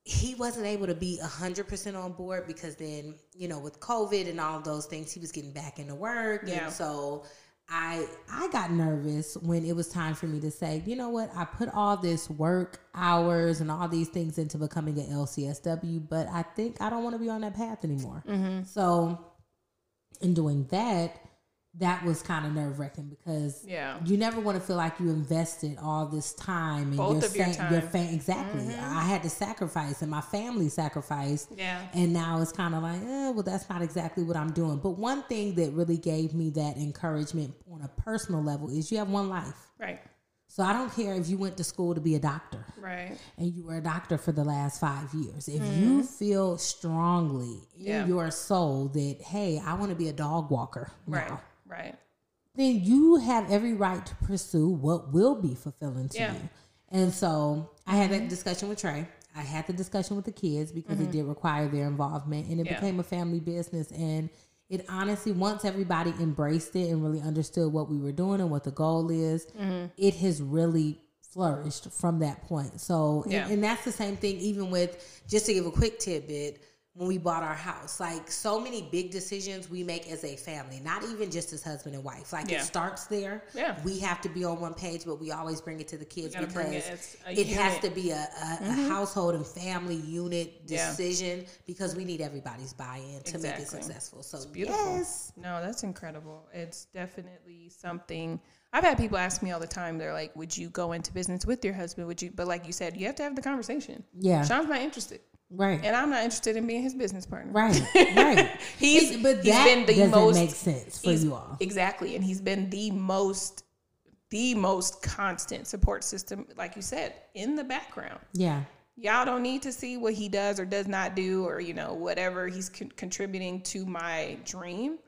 he wasn't able to be 100% on board because then, you know, with COVID and all those things, he was getting back into work. Yeah. And so I I got nervous when it was time for me to say, you know what, I put all this work hours and all these things into becoming an LCSW, but I think I don't want to be on that path anymore. Mm-hmm. So, in doing that, that was kind of nerve wracking because Yeah. you never want to feel like you invested all this time and Both your, of your sa- time. your fa- exactly. I had to sacrifice and my family sacrificed. Yeah. And now it's kind of like, eh, well, that's not exactly what I'm doing. But one thing that really gave me that encouragement on a personal level is you have one life. Right. So I don't care if you went to school to be a doctor Right. and you were a doctor for the last five years. If you feel strongly in Mm-hmm. Yeah. your soul that, hey, I want to be a dog walker Right. now, Right. then you have every right to pursue what will be fulfilling to Yeah. you. And so I had that discussion with Trey. I had the discussion with the kids because it did require their involvement and it Mm-hmm. Yeah. became a family business. And it honestly, once everybody embraced it and really understood what we were doing and what the goal is, Mm-hmm. it has really flourished from that point. So, and- and, that's the same thing, even with just to give a quick tidbit when we bought our house. Like so many big decisions we make as a family, not even just as husband and wife. Like Yeah. it starts there. Yeah. We have to be on one page, but we always bring it to the kids because it, it has to be a, a, a household and family unit Yeah. decision because we need everybody's buy-in to make it successful. So beautiful. yes. No, that's incredible. It's definitely something. I've had people ask me all the time. They're like, "Would you go into business with your husband? Would you?" But like you said, you have to have the conversation. Yeah. Sean's not interested, Right. and I'm not interested in being his business partner. Right. [laughs] Right. He's It- but he's that been the doesn't most make sense for you all. Exactly, and he's been the most, the most constant support system, like you said, in the background. Yeah. Y'all don't need to see what he does or does not do, or you know whatever he's con- contributing to my dream.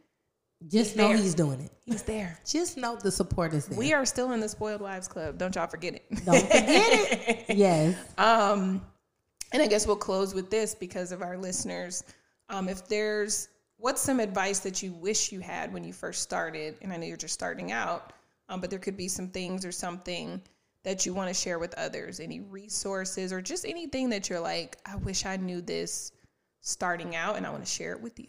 Just know there. he's doing it. He's there. [laughs] Just know the support is there. We are still in the Spoiled Wives Club. Don't y'all forget it. Don't forget it. [laughs] Yes. Um, and I guess we'll close with this because of our listeners. Um, if there's what's some advice that you wish you had when you first started, and I know you're just starting out, um, but there could be some things or something that you want to share with others, any resources or just anything that you're like, I wish I knew this starting out, and I want to share it with you.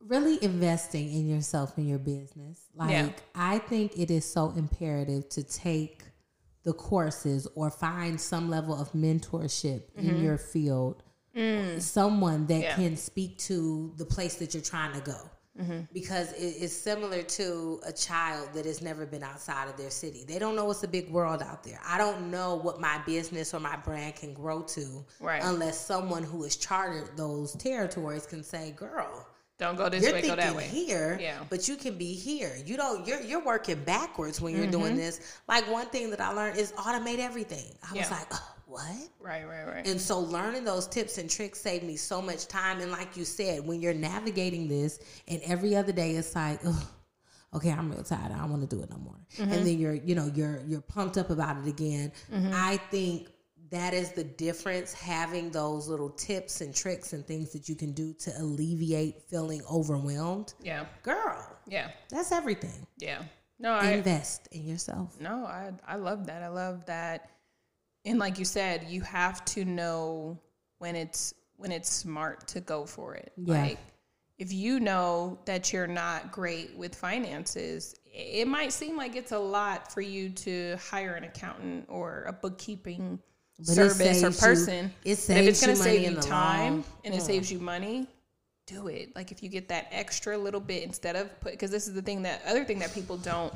really investing in yourself and your business. Like Yeah. I think it is so imperative to take the courses or find some level of mentorship in your field. Someone that Mm. Yeah. can speak to the place that you're trying to go. Because it is similar to a child that has never been outside of their city. They don't know it's a big world out there. I don't know what my business or my brand can grow to Right. unless someone who has chartered those territories can say, girl, Don't go this you're way, go that way. here, Yeah. but you can be here. You don't. You're you're working backwards when you're Mm-hmm. doing this. Like one thing that I learned is automate everything. I was like, oh, what? Right, right, right. And so learning those tips and tricks saved me so much time. And like you said, when you're navigating this, and every other day it's like, Ugh, okay, I'm real tired. I don't want to do it no more. Mm-hmm. And then you're, you know, you're you're pumped up about it again. I think that is the difference. Having those little tips and tricks and things that you can do to alleviate feeling overwhelmed, yeah, girl. yeah, That's everything. yeah. No, I Invest in yourself. No, I I love that. I love that. And like you said, you have to know when it's when it's smart to go for it. Yeah. Like if you know that you're not great with finances, it might seem like it's a lot for you to hire an accountant or a bookkeeping But service or saves you- person. it But if it's going to save you time long- and it saves you money, do it. Like if you get that extra little bit instead of put because this is the thing that other thing that people don't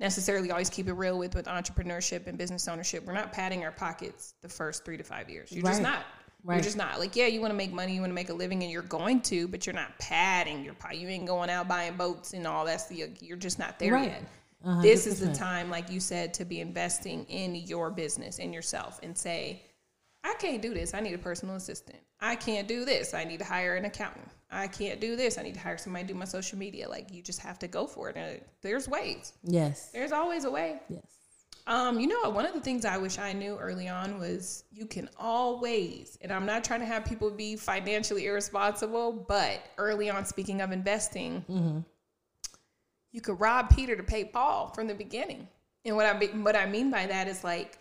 necessarily always keep it real with with entrepreneurship and business ownership. We're not padding our pockets the first three to five years. You're just not. Right. You're just not. Like, yeah, you want to make money, you want to make a living, and you're going to, but you're not padding your pot. You ain't going out buying boats and all that. So you're, you're just not there Right. yet. A This is the time, like you said, to be investing in your business, in yourself, and say, I can't do this. I need a personal assistant. I can't do this. I need to hire an accountant. I can't do this. I need to hire somebody to do my social media. Like you just have to go for it. And there's ways. Yes. There's always a way. Yes. Um, you know, what? one of the things I wish I knew early on was you can always, and I'm not trying to have people be financially irresponsible, but early on, speaking of investing, you could rob Peter to pay Paul from the beginning. And what I be, what I mean by that is like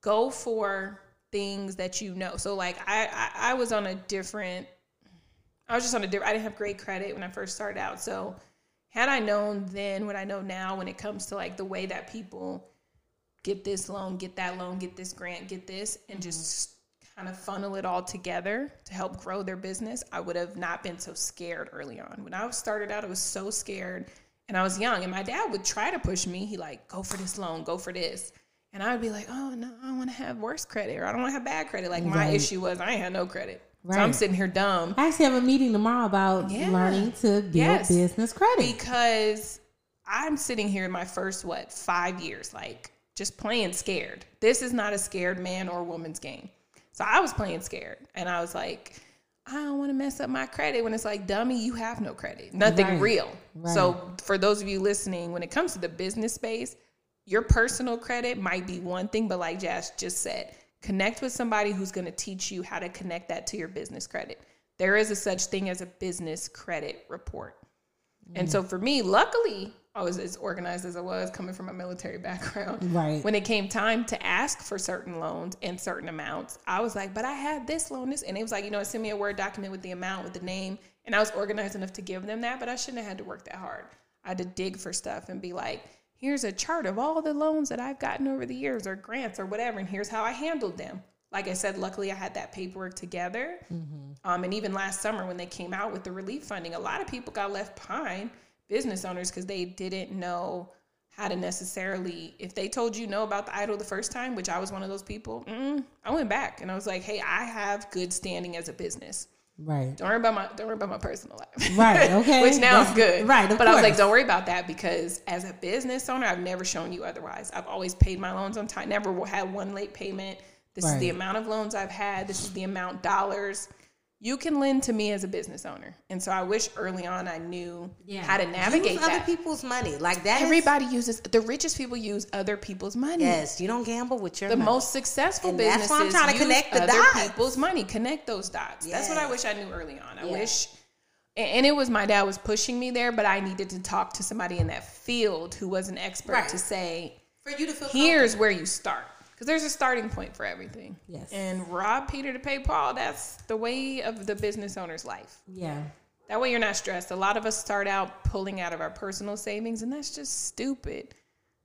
go for things that you know. So like I, I I was on a different I was just on a different I didn't have great credit when I first started out. So had I known then what I know now when it comes to like the way that people get this loan, get that loan, get this grant, get this, and mm-hmm. just kind of funnel it all together to help grow their business, I would have not been so scared early on. When I started out, I was so scared and I was young and my dad would try to push me. He like, go for this loan, go for this. And I would be like, oh no, I want to have worse credit or I don't want to have bad credit. Like my Right. issue was I ain't had no credit. So I'm sitting here dumb I actually have a meeting tomorrow about Yeah. learning to build Yes. business credit. because I'm sitting here in my first what five years, like just playing scared. This is not a scared man or woman's game. So I was playing scared, and I was like, I don't want to mess up my credit. When it's like, dummy, you have no credit, nothing Right. real. Right. So for those of you listening, when it comes to the business space, your personal credit might be one thing, but like Jazz just said, connect with somebody who's going to teach you how to connect that to your business credit. There is a such thing as a business credit report. And so for me, luckily, I was as organized as I was coming from a military background. [laughs] Right. When it came time to ask for certain loans and certain amounts, I was like, but I had this loan, this. And it was like, you know, send me a Word document with the amount, with the name. And I was organized enough to give them that, but I shouldn't have had to work that hard. I had to dig for stuff and be like, here's a chart of all the loans that I've gotten over the years or grants or whatever. And here's how I handled them. Like I said, luckily I had that paperwork together. Um, and even last summer when they came out with the relief funding, a lot of people got left behind, business owners, because they didn't know how to necessarily. If they told you no about the idol the first time, which I was one of those people, mm, I went back and I was like, "Hey, I have good standing as a business. right. Don't worry about my don't worry about my personal life. Right, [laughs] okay. Which now is good. right, but I was like, don't worry about that because as a business owner, I've never shown you otherwise. I've always paid my loans on time. Never had one late payment. This is the amount of loans I've had. This is the amount dollars. You can lend to me as a business owner. And so I wish early on I knew how to navigate Use that. other people's money. Like that Everybody uses the richest people use other people's money. Yes, you don't gamble with your The money. most successful And businesses that's why I'm trying to connect the other dots. people's money. Connect those dots. That's what I wish I knew early on. I Yeah. wish, and and it was my dad was pushing me there, but I needed to talk to somebody in that field who was an expert Right. to say, for you to feel here's where you start. Because there's a starting point for everything. Yes. And rob Peter to pay Paul, that's the way of the business owner's life. Yeah. That way you're not stressed. A lot of us start out pulling out of our personal savings, and that's just stupid.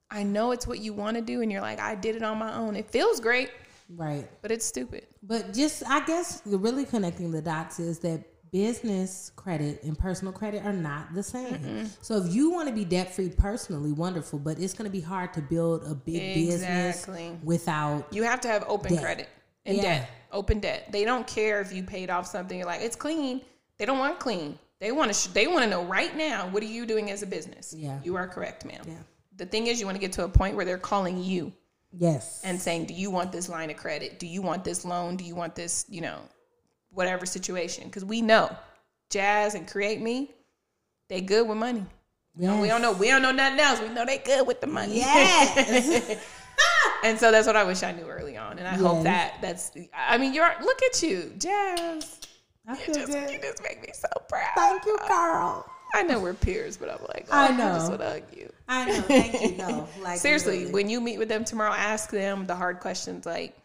I know it's what you want to do, and you're like, I did it on my own. It feels great, Right. but it's stupid. But just, I guess, the really connecting the dots is that business credit and personal credit are not the same. Mm-hmm. So if you want to be debt free personally, wonderful, but it's going to be hard to build a big Exactly. business without. You have to have open Debt. credit and Yeah. debt, open debt. They don't care if you paid off something. You're like, it's clean. They don't want clean. They want to. Sh- they want to know right now. What are you doing as a business? Yeah. you are correct, ma'am. Yeah. The thing is, you want to get to a point where they're calling you Yes. and saying, "Do you want this line of credit? Do you want this loan? Do you want this? You know, whatever situation." Because we know, Jazz and Create Me, they good with money. yes. We don't know. We don't know nothing else. We know they good with the money. Yes. [laughs] [laughs] and so that's what I wish I knew early on. And I hope that that's. I mean, you're look at you, Jazz. I You feel just, good. you just make me so proud. Thank you, Carl. I know we're peers, but I'm like, oh, I I just know. want to hug you. I know. Thank you. No, [laughs] like Seriously, literally. when you meet with them tomorrow, ask them the hard questions like,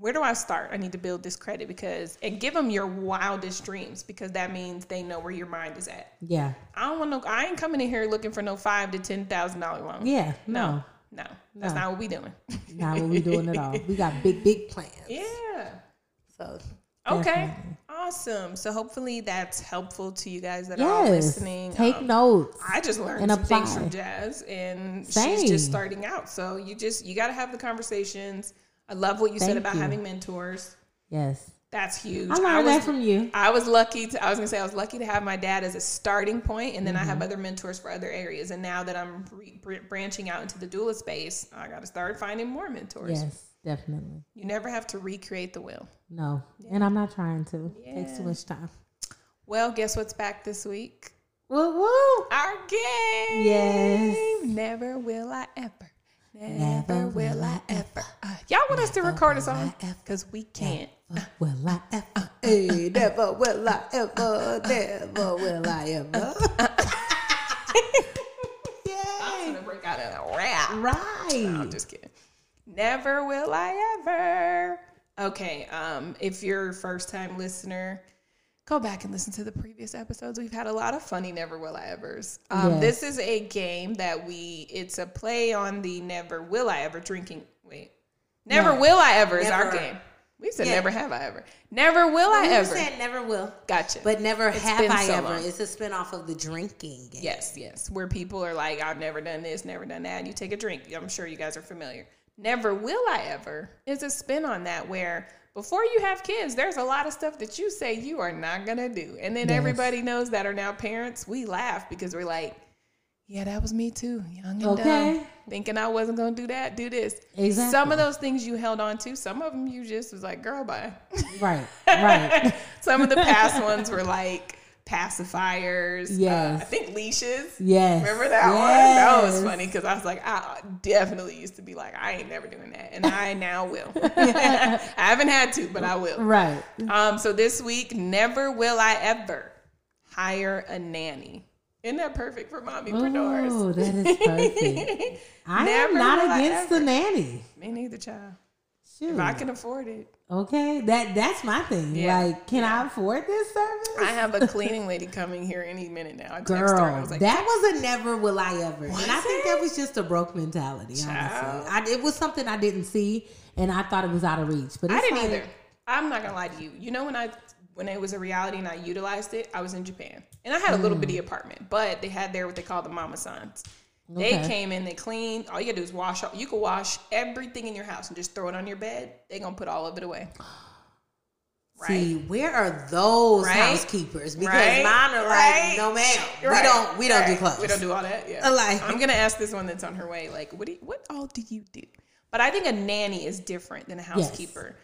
where do I start? I need to build this credit because, and give them your wildest dreams because that means they know where your mind is at. yeah, I don't want no. I ain't coming in here looking for no five to ten thousand dollar loan. yeah, no, no, no, that's No. not what we doing. not what we doing at all. We got big, big plans. yeah. So Okay. Definitely. Awesome. So hopefully that's helpful to you guys that are all listening. take Um, notes. I just learned and some things from Jazz, and she's just starting out. So you just you got to have the conversations. I love what you said about you. having mentors. Yes, That's huge. I learned was, that from you. I was lucky to. I was gonna say I was lucky to have my dad as a starting point, and then I Mm-hmm. have other mentors for other areas. And now that I'm re- branching out into the doula space, I got to start finding more mentors. Yes, definitely. You never have to recreate the wheel. No, and I'm not trying to. Takes too much time. Well, guess what's back this week? Woo woo. Our game. Yes. Never will I ever. Never, Never will, will I I ever. Uh, y'all want us to record a song? will Because we can't. Will I ever? Hey, never will I ever. Never will I ever. [laughs] [laughs] I'm gonna break out in a rap. Right. No, I'm just kidding. Never will I ever. Okay, um, if you're a first time listener, go back and listen to the previous episodes. We've had a lot of funny Never Will I Evers. Um, Yes. This is a game that we, it's a play on the Never Will I Ever drinking. Wait. Never No. Will I Ever is our game. We said Yeah. never have I ever. Never will I We ever. said never will. Gotcha. But never It's have I so ever. long. It's a spinoff of the drinking game. Yes, yes. Where people are like, I've never done this, never done that. And you take a drink. I'm sure you guys are familiar. Never will I ever is a spin on that where before you have kids, there's a lot of stuff that you say you are not going to do. And then Yes. everybody knows that are now parents. We laugh because we're like, yeah, that was me too. Young and Okay. dumb. Thinking I wasn't going to do that, do this. Exactly. Some of those things you held on to, some of them you just was like, girl, bye. Right. [laughs] Right. some of the past ones were like pacifiers. uh, I think leashes. Yes. Remember that one? That was funny because I was like, I definitely used to be like, I ain't never doing that, and I now will. [laughs] [laughs] I haven't had to, but I will. right. Um, so this week, never will I ever hire a nanny. Isn't that perfect for mommypreneurs? Oh, that is perfect. [laughs] I am not against the nanny. Me neither, child. Shoot. If I can afford it, Okay, that that's my thing. Yeah. Like, can I afford this service? I have a [laughs] cleaning lady coming here any minute now. I texted her. I Girl, was like, that was a never will I ever, and I Was think it? that was just a broke mentality. Child. Honestly, I, it was something I didn't see, and I thought it was out of reach. But I didn't like, either. I'm not gonna lie to you. You know when I when it was a reality and I utilized it, I was in Japan and I had a little mm. bitty apartment, but they had there what they call the mama sons. They came in, they cleaned. All you gotta do is wash. Up. You can wash everything in your house and just throw it on your bed. They gonna put all of it away. See, where are those Right? housekeepers? Because Right? mine are Right? like, no, ma'am, Right. we don't, we don't do clothes. We don't do all that. Yeah. Like- I'm gonna ask this one that's on her way. Like, what do you, what all do you do? But I think a nanny is different than a housekeeper.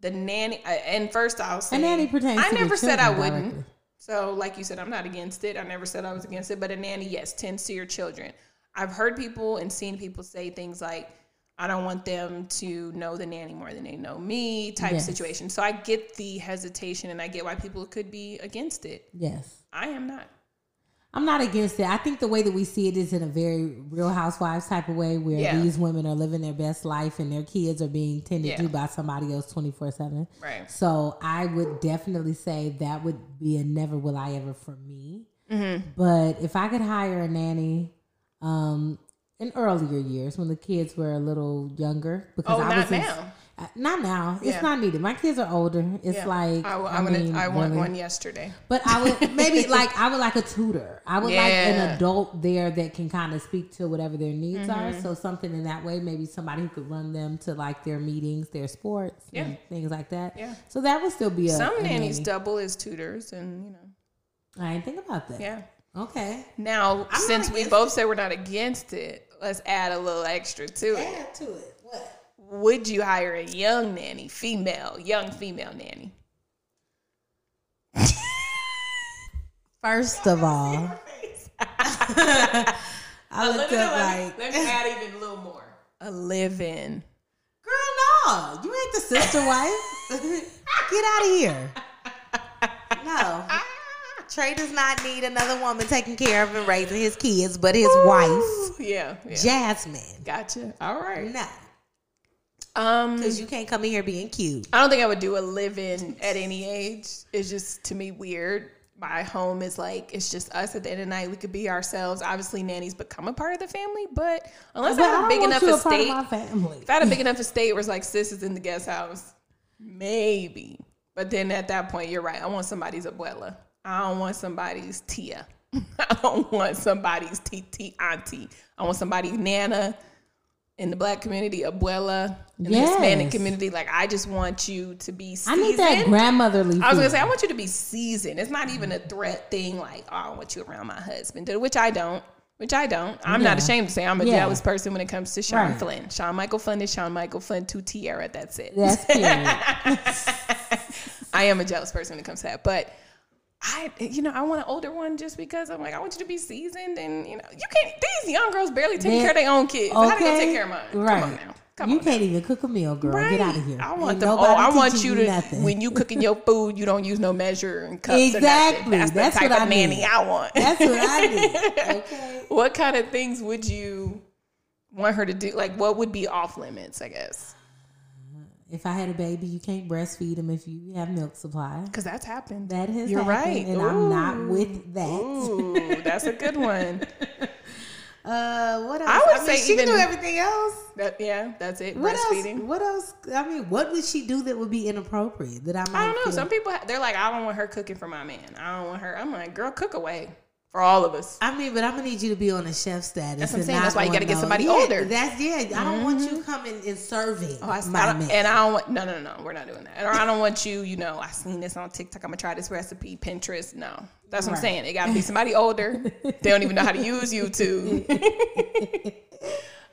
The nanny, uh, and first I'll say, a nanny pertains I never said I wouldn't. directly. So, like you said, I'm not against it. I never said I was against it. But a nanny, yes, tends to your children. I've heard people and seen people say things like, I don't want them to know the nanny more than they know me, type Yes. situation. So I get the hesitation and I get why people could be against it. Yes. I am not. I'm not against it. I think the way that we see it is in a very real housewives type of way where Yeah. these women are living their best life and their kids are being tended Yeah. to by somebody else 24 7. Right. So I would definitely say that would be a never will I ever for me. Mm-hmm. But if I could hire a nanny um, in earlier years when the kids were a little younger, because Oh, I not was now. not now. It's not needed. My kids are older. It's Yeah. like I, I, am gonna, I want really. one yesterday. But I would [laughs] maybe like I would like a tutor. I would like an adult there that can kind of speak to whatever their needs Mm-hmm. are. So something in that way, maybe somebody who could run them to like their meetings, their sports, and Yeah. things like that. Yeah. So that would still be a Some nannies nanny. double as tutors, and you know, I didn't think about that. yeah. Okay. Now, I'm since we against both say we're not against it, let's add a little extra to it. Add to it. What? Would you hire a young nanny, female, young female nanny? [laughs] First of all, [laughs] I looked up like, let me add even a little more. [laughs] A live-in. girl, no, you ain't the sister wife. Get out of here. No. Trey does not need another woman taking care of and raising his kids, but his wife, Yeah, yeah. Jasmine. Gotcha. All right. No, Um, because you can't come in here being cute. I don't think I would do a live-in at any age. It's just to me weird. My home is like it's just us at the end of the night. We could be ourselves. Obviously, nannies become a part of the family, but unless But I have a big enough want you a part of estate, my family. if I had a big enough estate where it's like sis is in the guest house, maybe. But then at that point, you're right. I want somebody's abuela. I don't want somebody's tia. [laughs] I don't want somebody's tt auntie. I want somebody's nana in the black community, abuela in the Hispanic community. Like I just want you to be I need that grandmotherly. I was gonna say I want you to be seasoned. It's not even a threat thing. Like oh, I want you around my husband, which I don't. Which I don't. I'm not ashamed to say I'm a Yeah. jealous person when it comes to Sean Right. Flynn. Sean Michael Flynn is Sean Michael Flynn to Tierra. That's it. That's. [laughs] I am a jealous person when it comes to that. But I, you know, I want an older one just because I'm like, I want you to be seasoned and, you know, you can't, these young girls barely They- care of their own kids. How they gonna take care of mine? Right. Come on now. Come you on. can't even cook a meal, girl. Get out of here. I want them. Oh, I want you to nothing. when you cooking your food, you don't use no measure and cups. Exactly. That's, That's the type what of I nanny need. I want. That's what I need. [laughs] Okay. what kind of things would you want her to do? Like, what would be off limits? I guess. If I had a baby, you can't breastfeed him if you have milk supply. Because that's happened. That has You're happened, right. and I'm not with that. Ooh, that's a good one. [laughs] Uh, what else? I would mean, say she even- can do everything else. That, yeah, that's it. What Breastfeeding. else? What else? I mean, what would she do that would be inappropriate? That I might. I don't know. feel- Some people they're like, I don't want her cooking for my man. I don't want her. I'm like, girl, cook away for all of us. I mean, but I'm gonna need you to be on a chef status. That's what I'm saying. That's why you gotta get no- somebody yeah, older. That's yeah. I don't want you mm-hmm. coming and serving Oh, I, my I don't- man. and I don't want no, no, no, no. We're not doing that. Or I don't want you. You know, I seen this on TikTok. I'm gonna try this recipe. Pinterest. No, that's what I'm saying. It got to be somebody older. they don't even know how to use [laughs] YouTube. [laughs]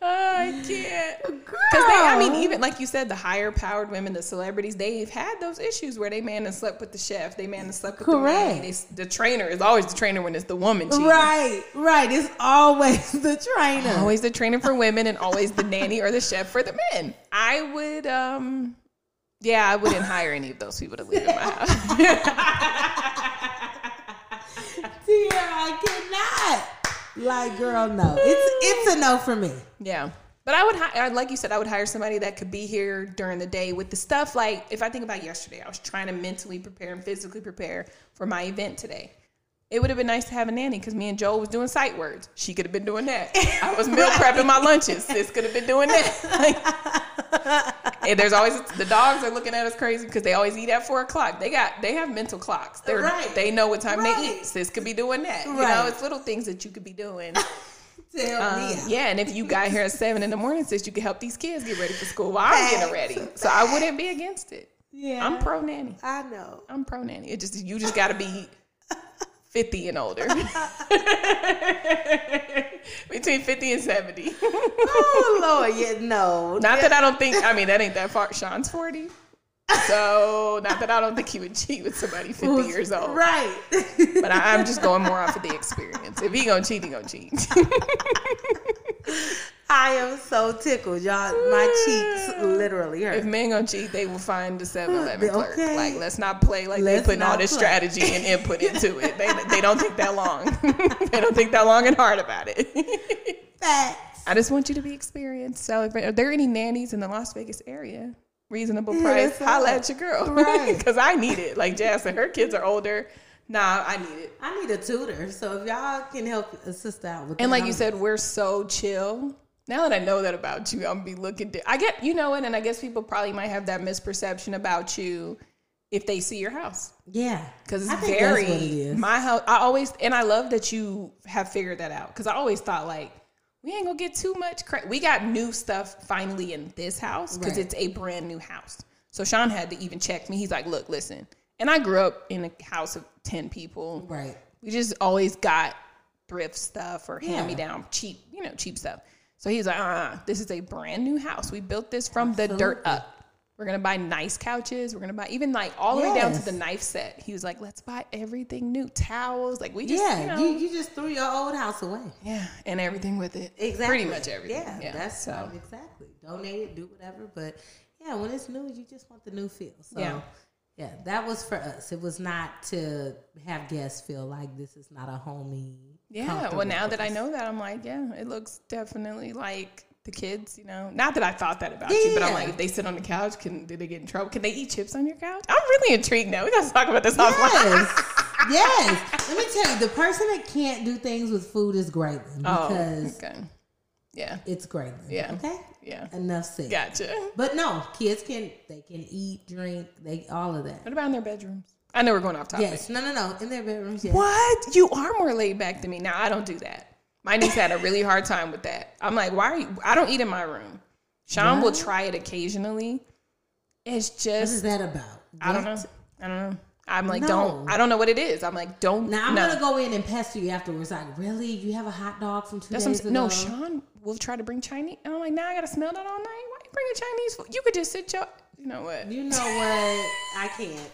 I can't. Because they, I mean, even like you said, the higher powered women, the celebrities, they've had those issues where they man and slept with the chef, they man and slept with Correct. the. They, the trainer is always the trainer when it's the woman cheating. right, right. It's always the trainer. Always the trainer for women and always the nanny or the chef for the men. I would, um, yeah, I wouldn't hire any of those people to live in my house. [laughs] Dear, I cannot. Like, girl, no. It's it's a no for me. yeah. But I would, hi- like you said, I would hire somebody that could be here during the day with the stuff. Like, if I think about yesterday, I was trying to mentally prepare and physically prepare for my event today. It would have been nice to have a nanny because me and Joel was doing sight words. She could have been doing that. [laughs] I was meal prepping my lunches. Sis could have been doing that. Like, [laughs] and there's always the dogs are looking at us crazy because they always eat at four o'clock. They got they have mental clocks. They're Right. they know what time they eat. Sis could be doing that. You know, it's little things that you could be doing. [laughs] Um, yeah, and if you got here at seven in the morning, sis, you could help these kids get ready for school while I'm getting ready. So I wouldn't be against it. Yeah. I'm pro nanny. I know. I'm pro nanny. It just you just got to be fifty and older, [laughs] [laughs] between fifty and seventy. Oh [laughs] Lord, yeah, no. Not that I don't think. I mean, that ain't that far. Sean's forty. So, not that I don't think he would cheat with somebody 50 years old. Right. But I, I'm just going more off of the experience. If he gonna cheat, he gonna cheat. I am so tickled, y'all. My cheeks literally hurt. if men gonna cheat, they will find the 7-Eleven clerk. Okay. Like, let's not play like Let's they putting all this play. strategy and [laughs] input into it. They, they don't think that long. [laughs] they don't think that long and hard about it. Facts. I just want you to be experienced. So, if, are there any nannies in the Las Vegas area? Reasonable price. that's Holla right. at your girl. Right. [laughs] Because I need it. Like Jazz said, her kids are older. Nah, I need it. I need a tutor, so if y'all can help a sister out with it. And that, like you I'm- said, we're so chill. Now that I know that about you, I'm gonna be looking. Di- I get, you know what, and I guess people probably might have that misperception about you if they see your house yeah, because it's very it my house. I always and I love that you have figured that out because I always thought like we ain't gonna get too much. Cra- we got new stuff finally in this house because Right. it's a brand new house. So Sean had to even check me. He's like, look, listen, and I grew up in a house of ten people. right. We just always got thrift stuff or Yeah. hand me down cheap, you know, cheap stuff. So he's like, uh, this is a brand new house. We built this from the dirt up. We're gonna buy nice couches. We're gonna buy even like all the way down to the knife set. He was like, let's buy everything new, towels. Like we just, Yeah, you know, you, you just threw your old house away. yeah, and everything with it. Exactly. Pretty much everything. Yeah, Yeah. that's so. exactly. Donate it, do whatever. But yeah, when it's new, you just want the new feel. So Yeah. Yeah, that was for us. It was not to have guests feel like this is not a homey. Yeah. Well, now that I know that, I'm like, yeah, it looks definitely like the kids. You know, not that I thought that about you, but I'm like, if they sit on the couch, can did they get in trouble? Can they eat chips on your couch? I'm really intrigued now. We got to talk about this offline. Yes, [laughs] yes. Let me tell you, the person that can't do things with food is Graydon Oh, because okay. Yeah. it's Graydon. Yeah. Okay. Yeah. Enough said. Gotcha. [laughs] But no, kids can they can eat, drink, they all of that. What about in their bedrooms? I know we're going off topic. Yes, no, no, no, in their bedrooms. Yes. What? You are more laid back than me. Now I don't do that. My niece had a really hard time with that. I'm like, why are you? I don't eat in my room. Sean will try it occasionally. It's just what is that about? I don't know. I don't know. I'm like, No. don't. I don't know what it is. I'm like, don't. Now I'm no. gonna go in and pester you afterwards. Like, really? You have a hot dog from two That's days ago? No, Sean will try to bring Chinese. And I'm like, now I gotta smell that all night. Why you bringing Chinese food? You could just sit your. You know what? You know what? I can't.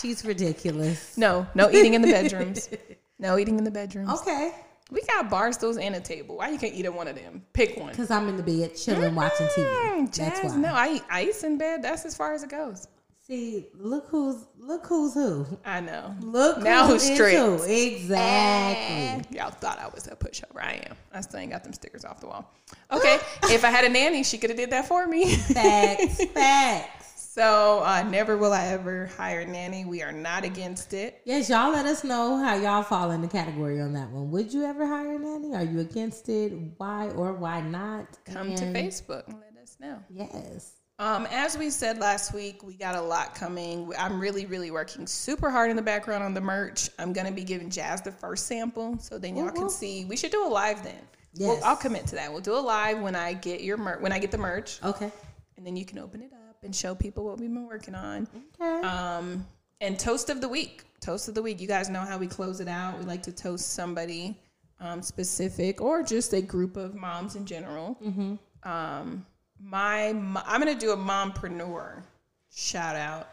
She's ridiculous. No, no eating in the bedrooms. No eating in the bedrooms. Okay. We got bar stools and a table. Why you can't eat at one of them? Pick one. Because I'm in the bed chilling, watching TV. Mm, That's Jazz, why. no, I eat ice in bed. That's as far as it goes. See, look who's look who's who. I know. Look Now who who's is strict? who. Exactly. Y'all thought I was a pushover. I am. I still ain't got them stickers off the wall. Okay, [gasps] if I had a nanny, she could have did that for me. Facts. [laughs] Facts. So uh, never will I ever hire a nanny. We are not against it. Yes, y'all let us know how y'all fall in the category on that one. Would you ever hire a nanny? Are you against it? Why or why not? Come to Facebook and let us know. Yes. Um, as we said last week, we got a lot coming. I'm really, really working super hard in the background on the merch. I'm gonna be giving Jazz the first sample, so then y'all can see. We should do a live then. Well, Yes. I'll commit to that. We'll do a live when I get your mer- when I get the merch, Okay. and then you can open it up and show people what we've been working on. Okay. Um, and toast of the week. Toast of the week. You guys know how we close it out. We like to toast somebody um, specific or just a group of moms in general. Um, my, I'm gonna do a mompreneur shout out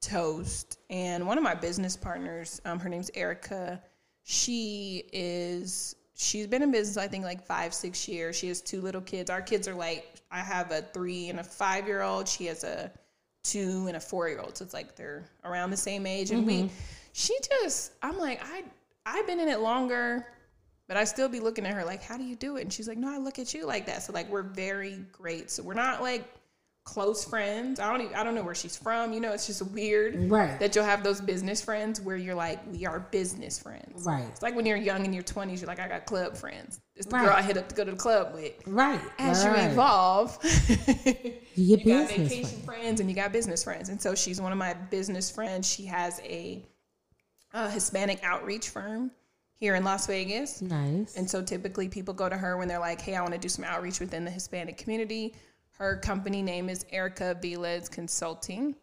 toast, and one of my business partners, um, her name's Erica. She is. She's been in business, I think, like five, six years. She has two little kids. Our kids are like, I have a three and a five year old. She has a two and a four year old. So it's like they're around the same age. And we, she just, I'm like, I, I've been in it longer, but I still be looking at her like, how do you do it? And she's like, no, I look at you like that. So like, we're very great. So we're not like close friends. I don't even, I don't know where she's from. You know, it's just weird Right. that you'll have those business friends where you're like, we are business friends. Right. It's like when you're young in your 20s, you're like, I got club friends. It's the Right. girl I hit up to go to the club with. Right. As right. you evolve, [laughs] You get you got vacation friends. friends and you got business friends. And so she's one of my business friends. She has a, a Hispanic outreach firm here in Las Vegas. Nice. And so typically people go to her when they're like, hey, I want to do some outreach within the Hispanic community. Her company name is Erica Velez Consulting.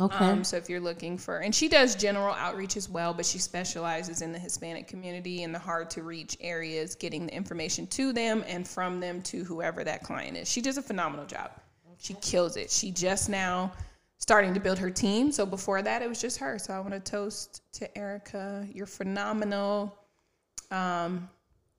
okay. Um, so if you're looking for, and she does general outreach as well, but she specializes in the Hispanic community and the hard to reach areas, getting the information to them and from them to whoever that client is. She does a phenomenal job. She kills it. She just now starting to build her team. So before that, it was just her. So I want to toast to Erica. You're phenomenal. Um,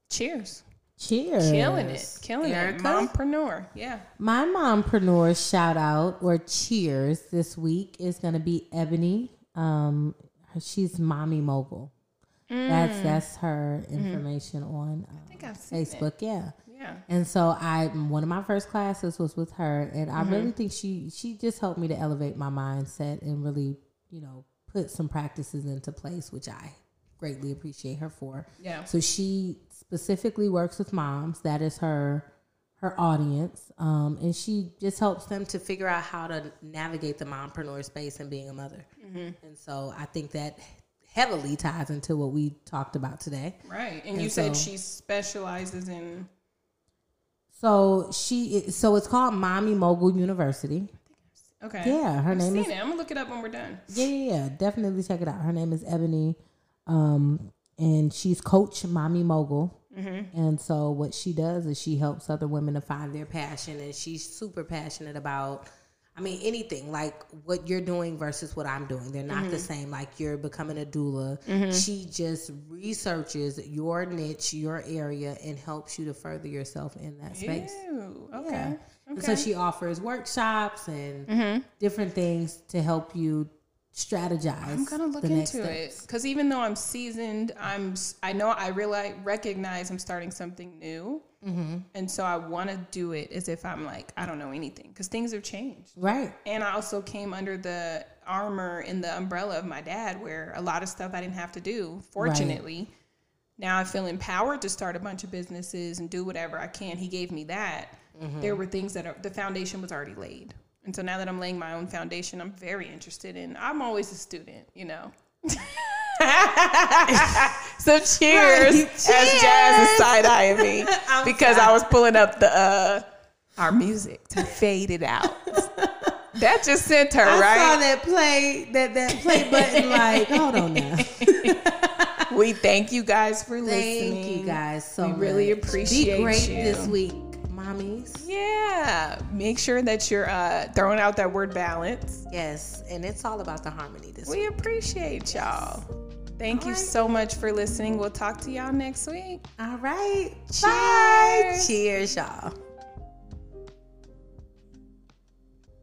cheers. Cheers. Killing it. Killing Erica? it. Mompreneur. Yeah. My mompreneur shout out or cheers this week is going to be Ebony. Um, she's mommy mogul. That's that's her information on Mm. I think uh, I've seen it. Facebook. Yeah. Yeah. And so I one of my first classes was with her and I Mm-hmm. really think she she just helped me to elevate my mindset and really, you know, put some practices into place which I greatly appreciate her for. Yeah. So she specifically works with moms. That is her her audience. Um, and she just helps them to figure out how to navigate the mompreneur space and being a mother. Mm-hmm. And so I think that heavily ties into what we talked about today. Right. And, And you said she specializes in So she so it's called Mommy Mogul University. Okay. Yeah, her I've name seen is it. I'm gonna look it up when we're done. Yeah, yeah, yeah. Definitely check it out. Her name is Ebony, um, and she's Coach Mommy Mogul. Mm-hmm. And so what she does is she helps other women to find their passion, and she's super passionate about. I mean, anything like what you're doing versus what I'm doing. They're not Mm-hmm. the same. Like you're becoming a doula. She just researches your niche, your area, and helps you to further yourself in that space. Ew. Okay. Yeah. Okay. So she offers workshops and different things to help you strategize. I'm gonna look into it because even though I'm seasoned, I'm I know I realize recognize I'm starting something new, Mm-hmm. and so I want to do it as if I'm like I don't know anything because things have changed. Right. And I also came under the armor in the umbrella of my dad, where a lot of stuff I didn't have to do. Fortunately, now I feel empowered to start a bunch of businesses and do whatever I can. He gave me that. There were things that are, the foundation was already laid. And so now that I'm laying my own foundation, I'm very interested in. I'm always a student, you know. [laughs] so cheers, Right. as Jazz is side eyeing me [laughs] because I was pulling up the uh, our music to [laughs] fade it out. that just sent her right? I right. saw that play that that play button. Like, hold on now. We thank you guys for listening. Thank you guys so We really much. appreciate Be great you. this week, mommies. Yeah, make sure that you're uh, throwing out that word balance. Yes, and it's all about the harmony this week. We appreciate y'all. Thank you right. so much for listening. We'll talk to y'all next week. All right. Cheers. Bye. Cheers, y'all.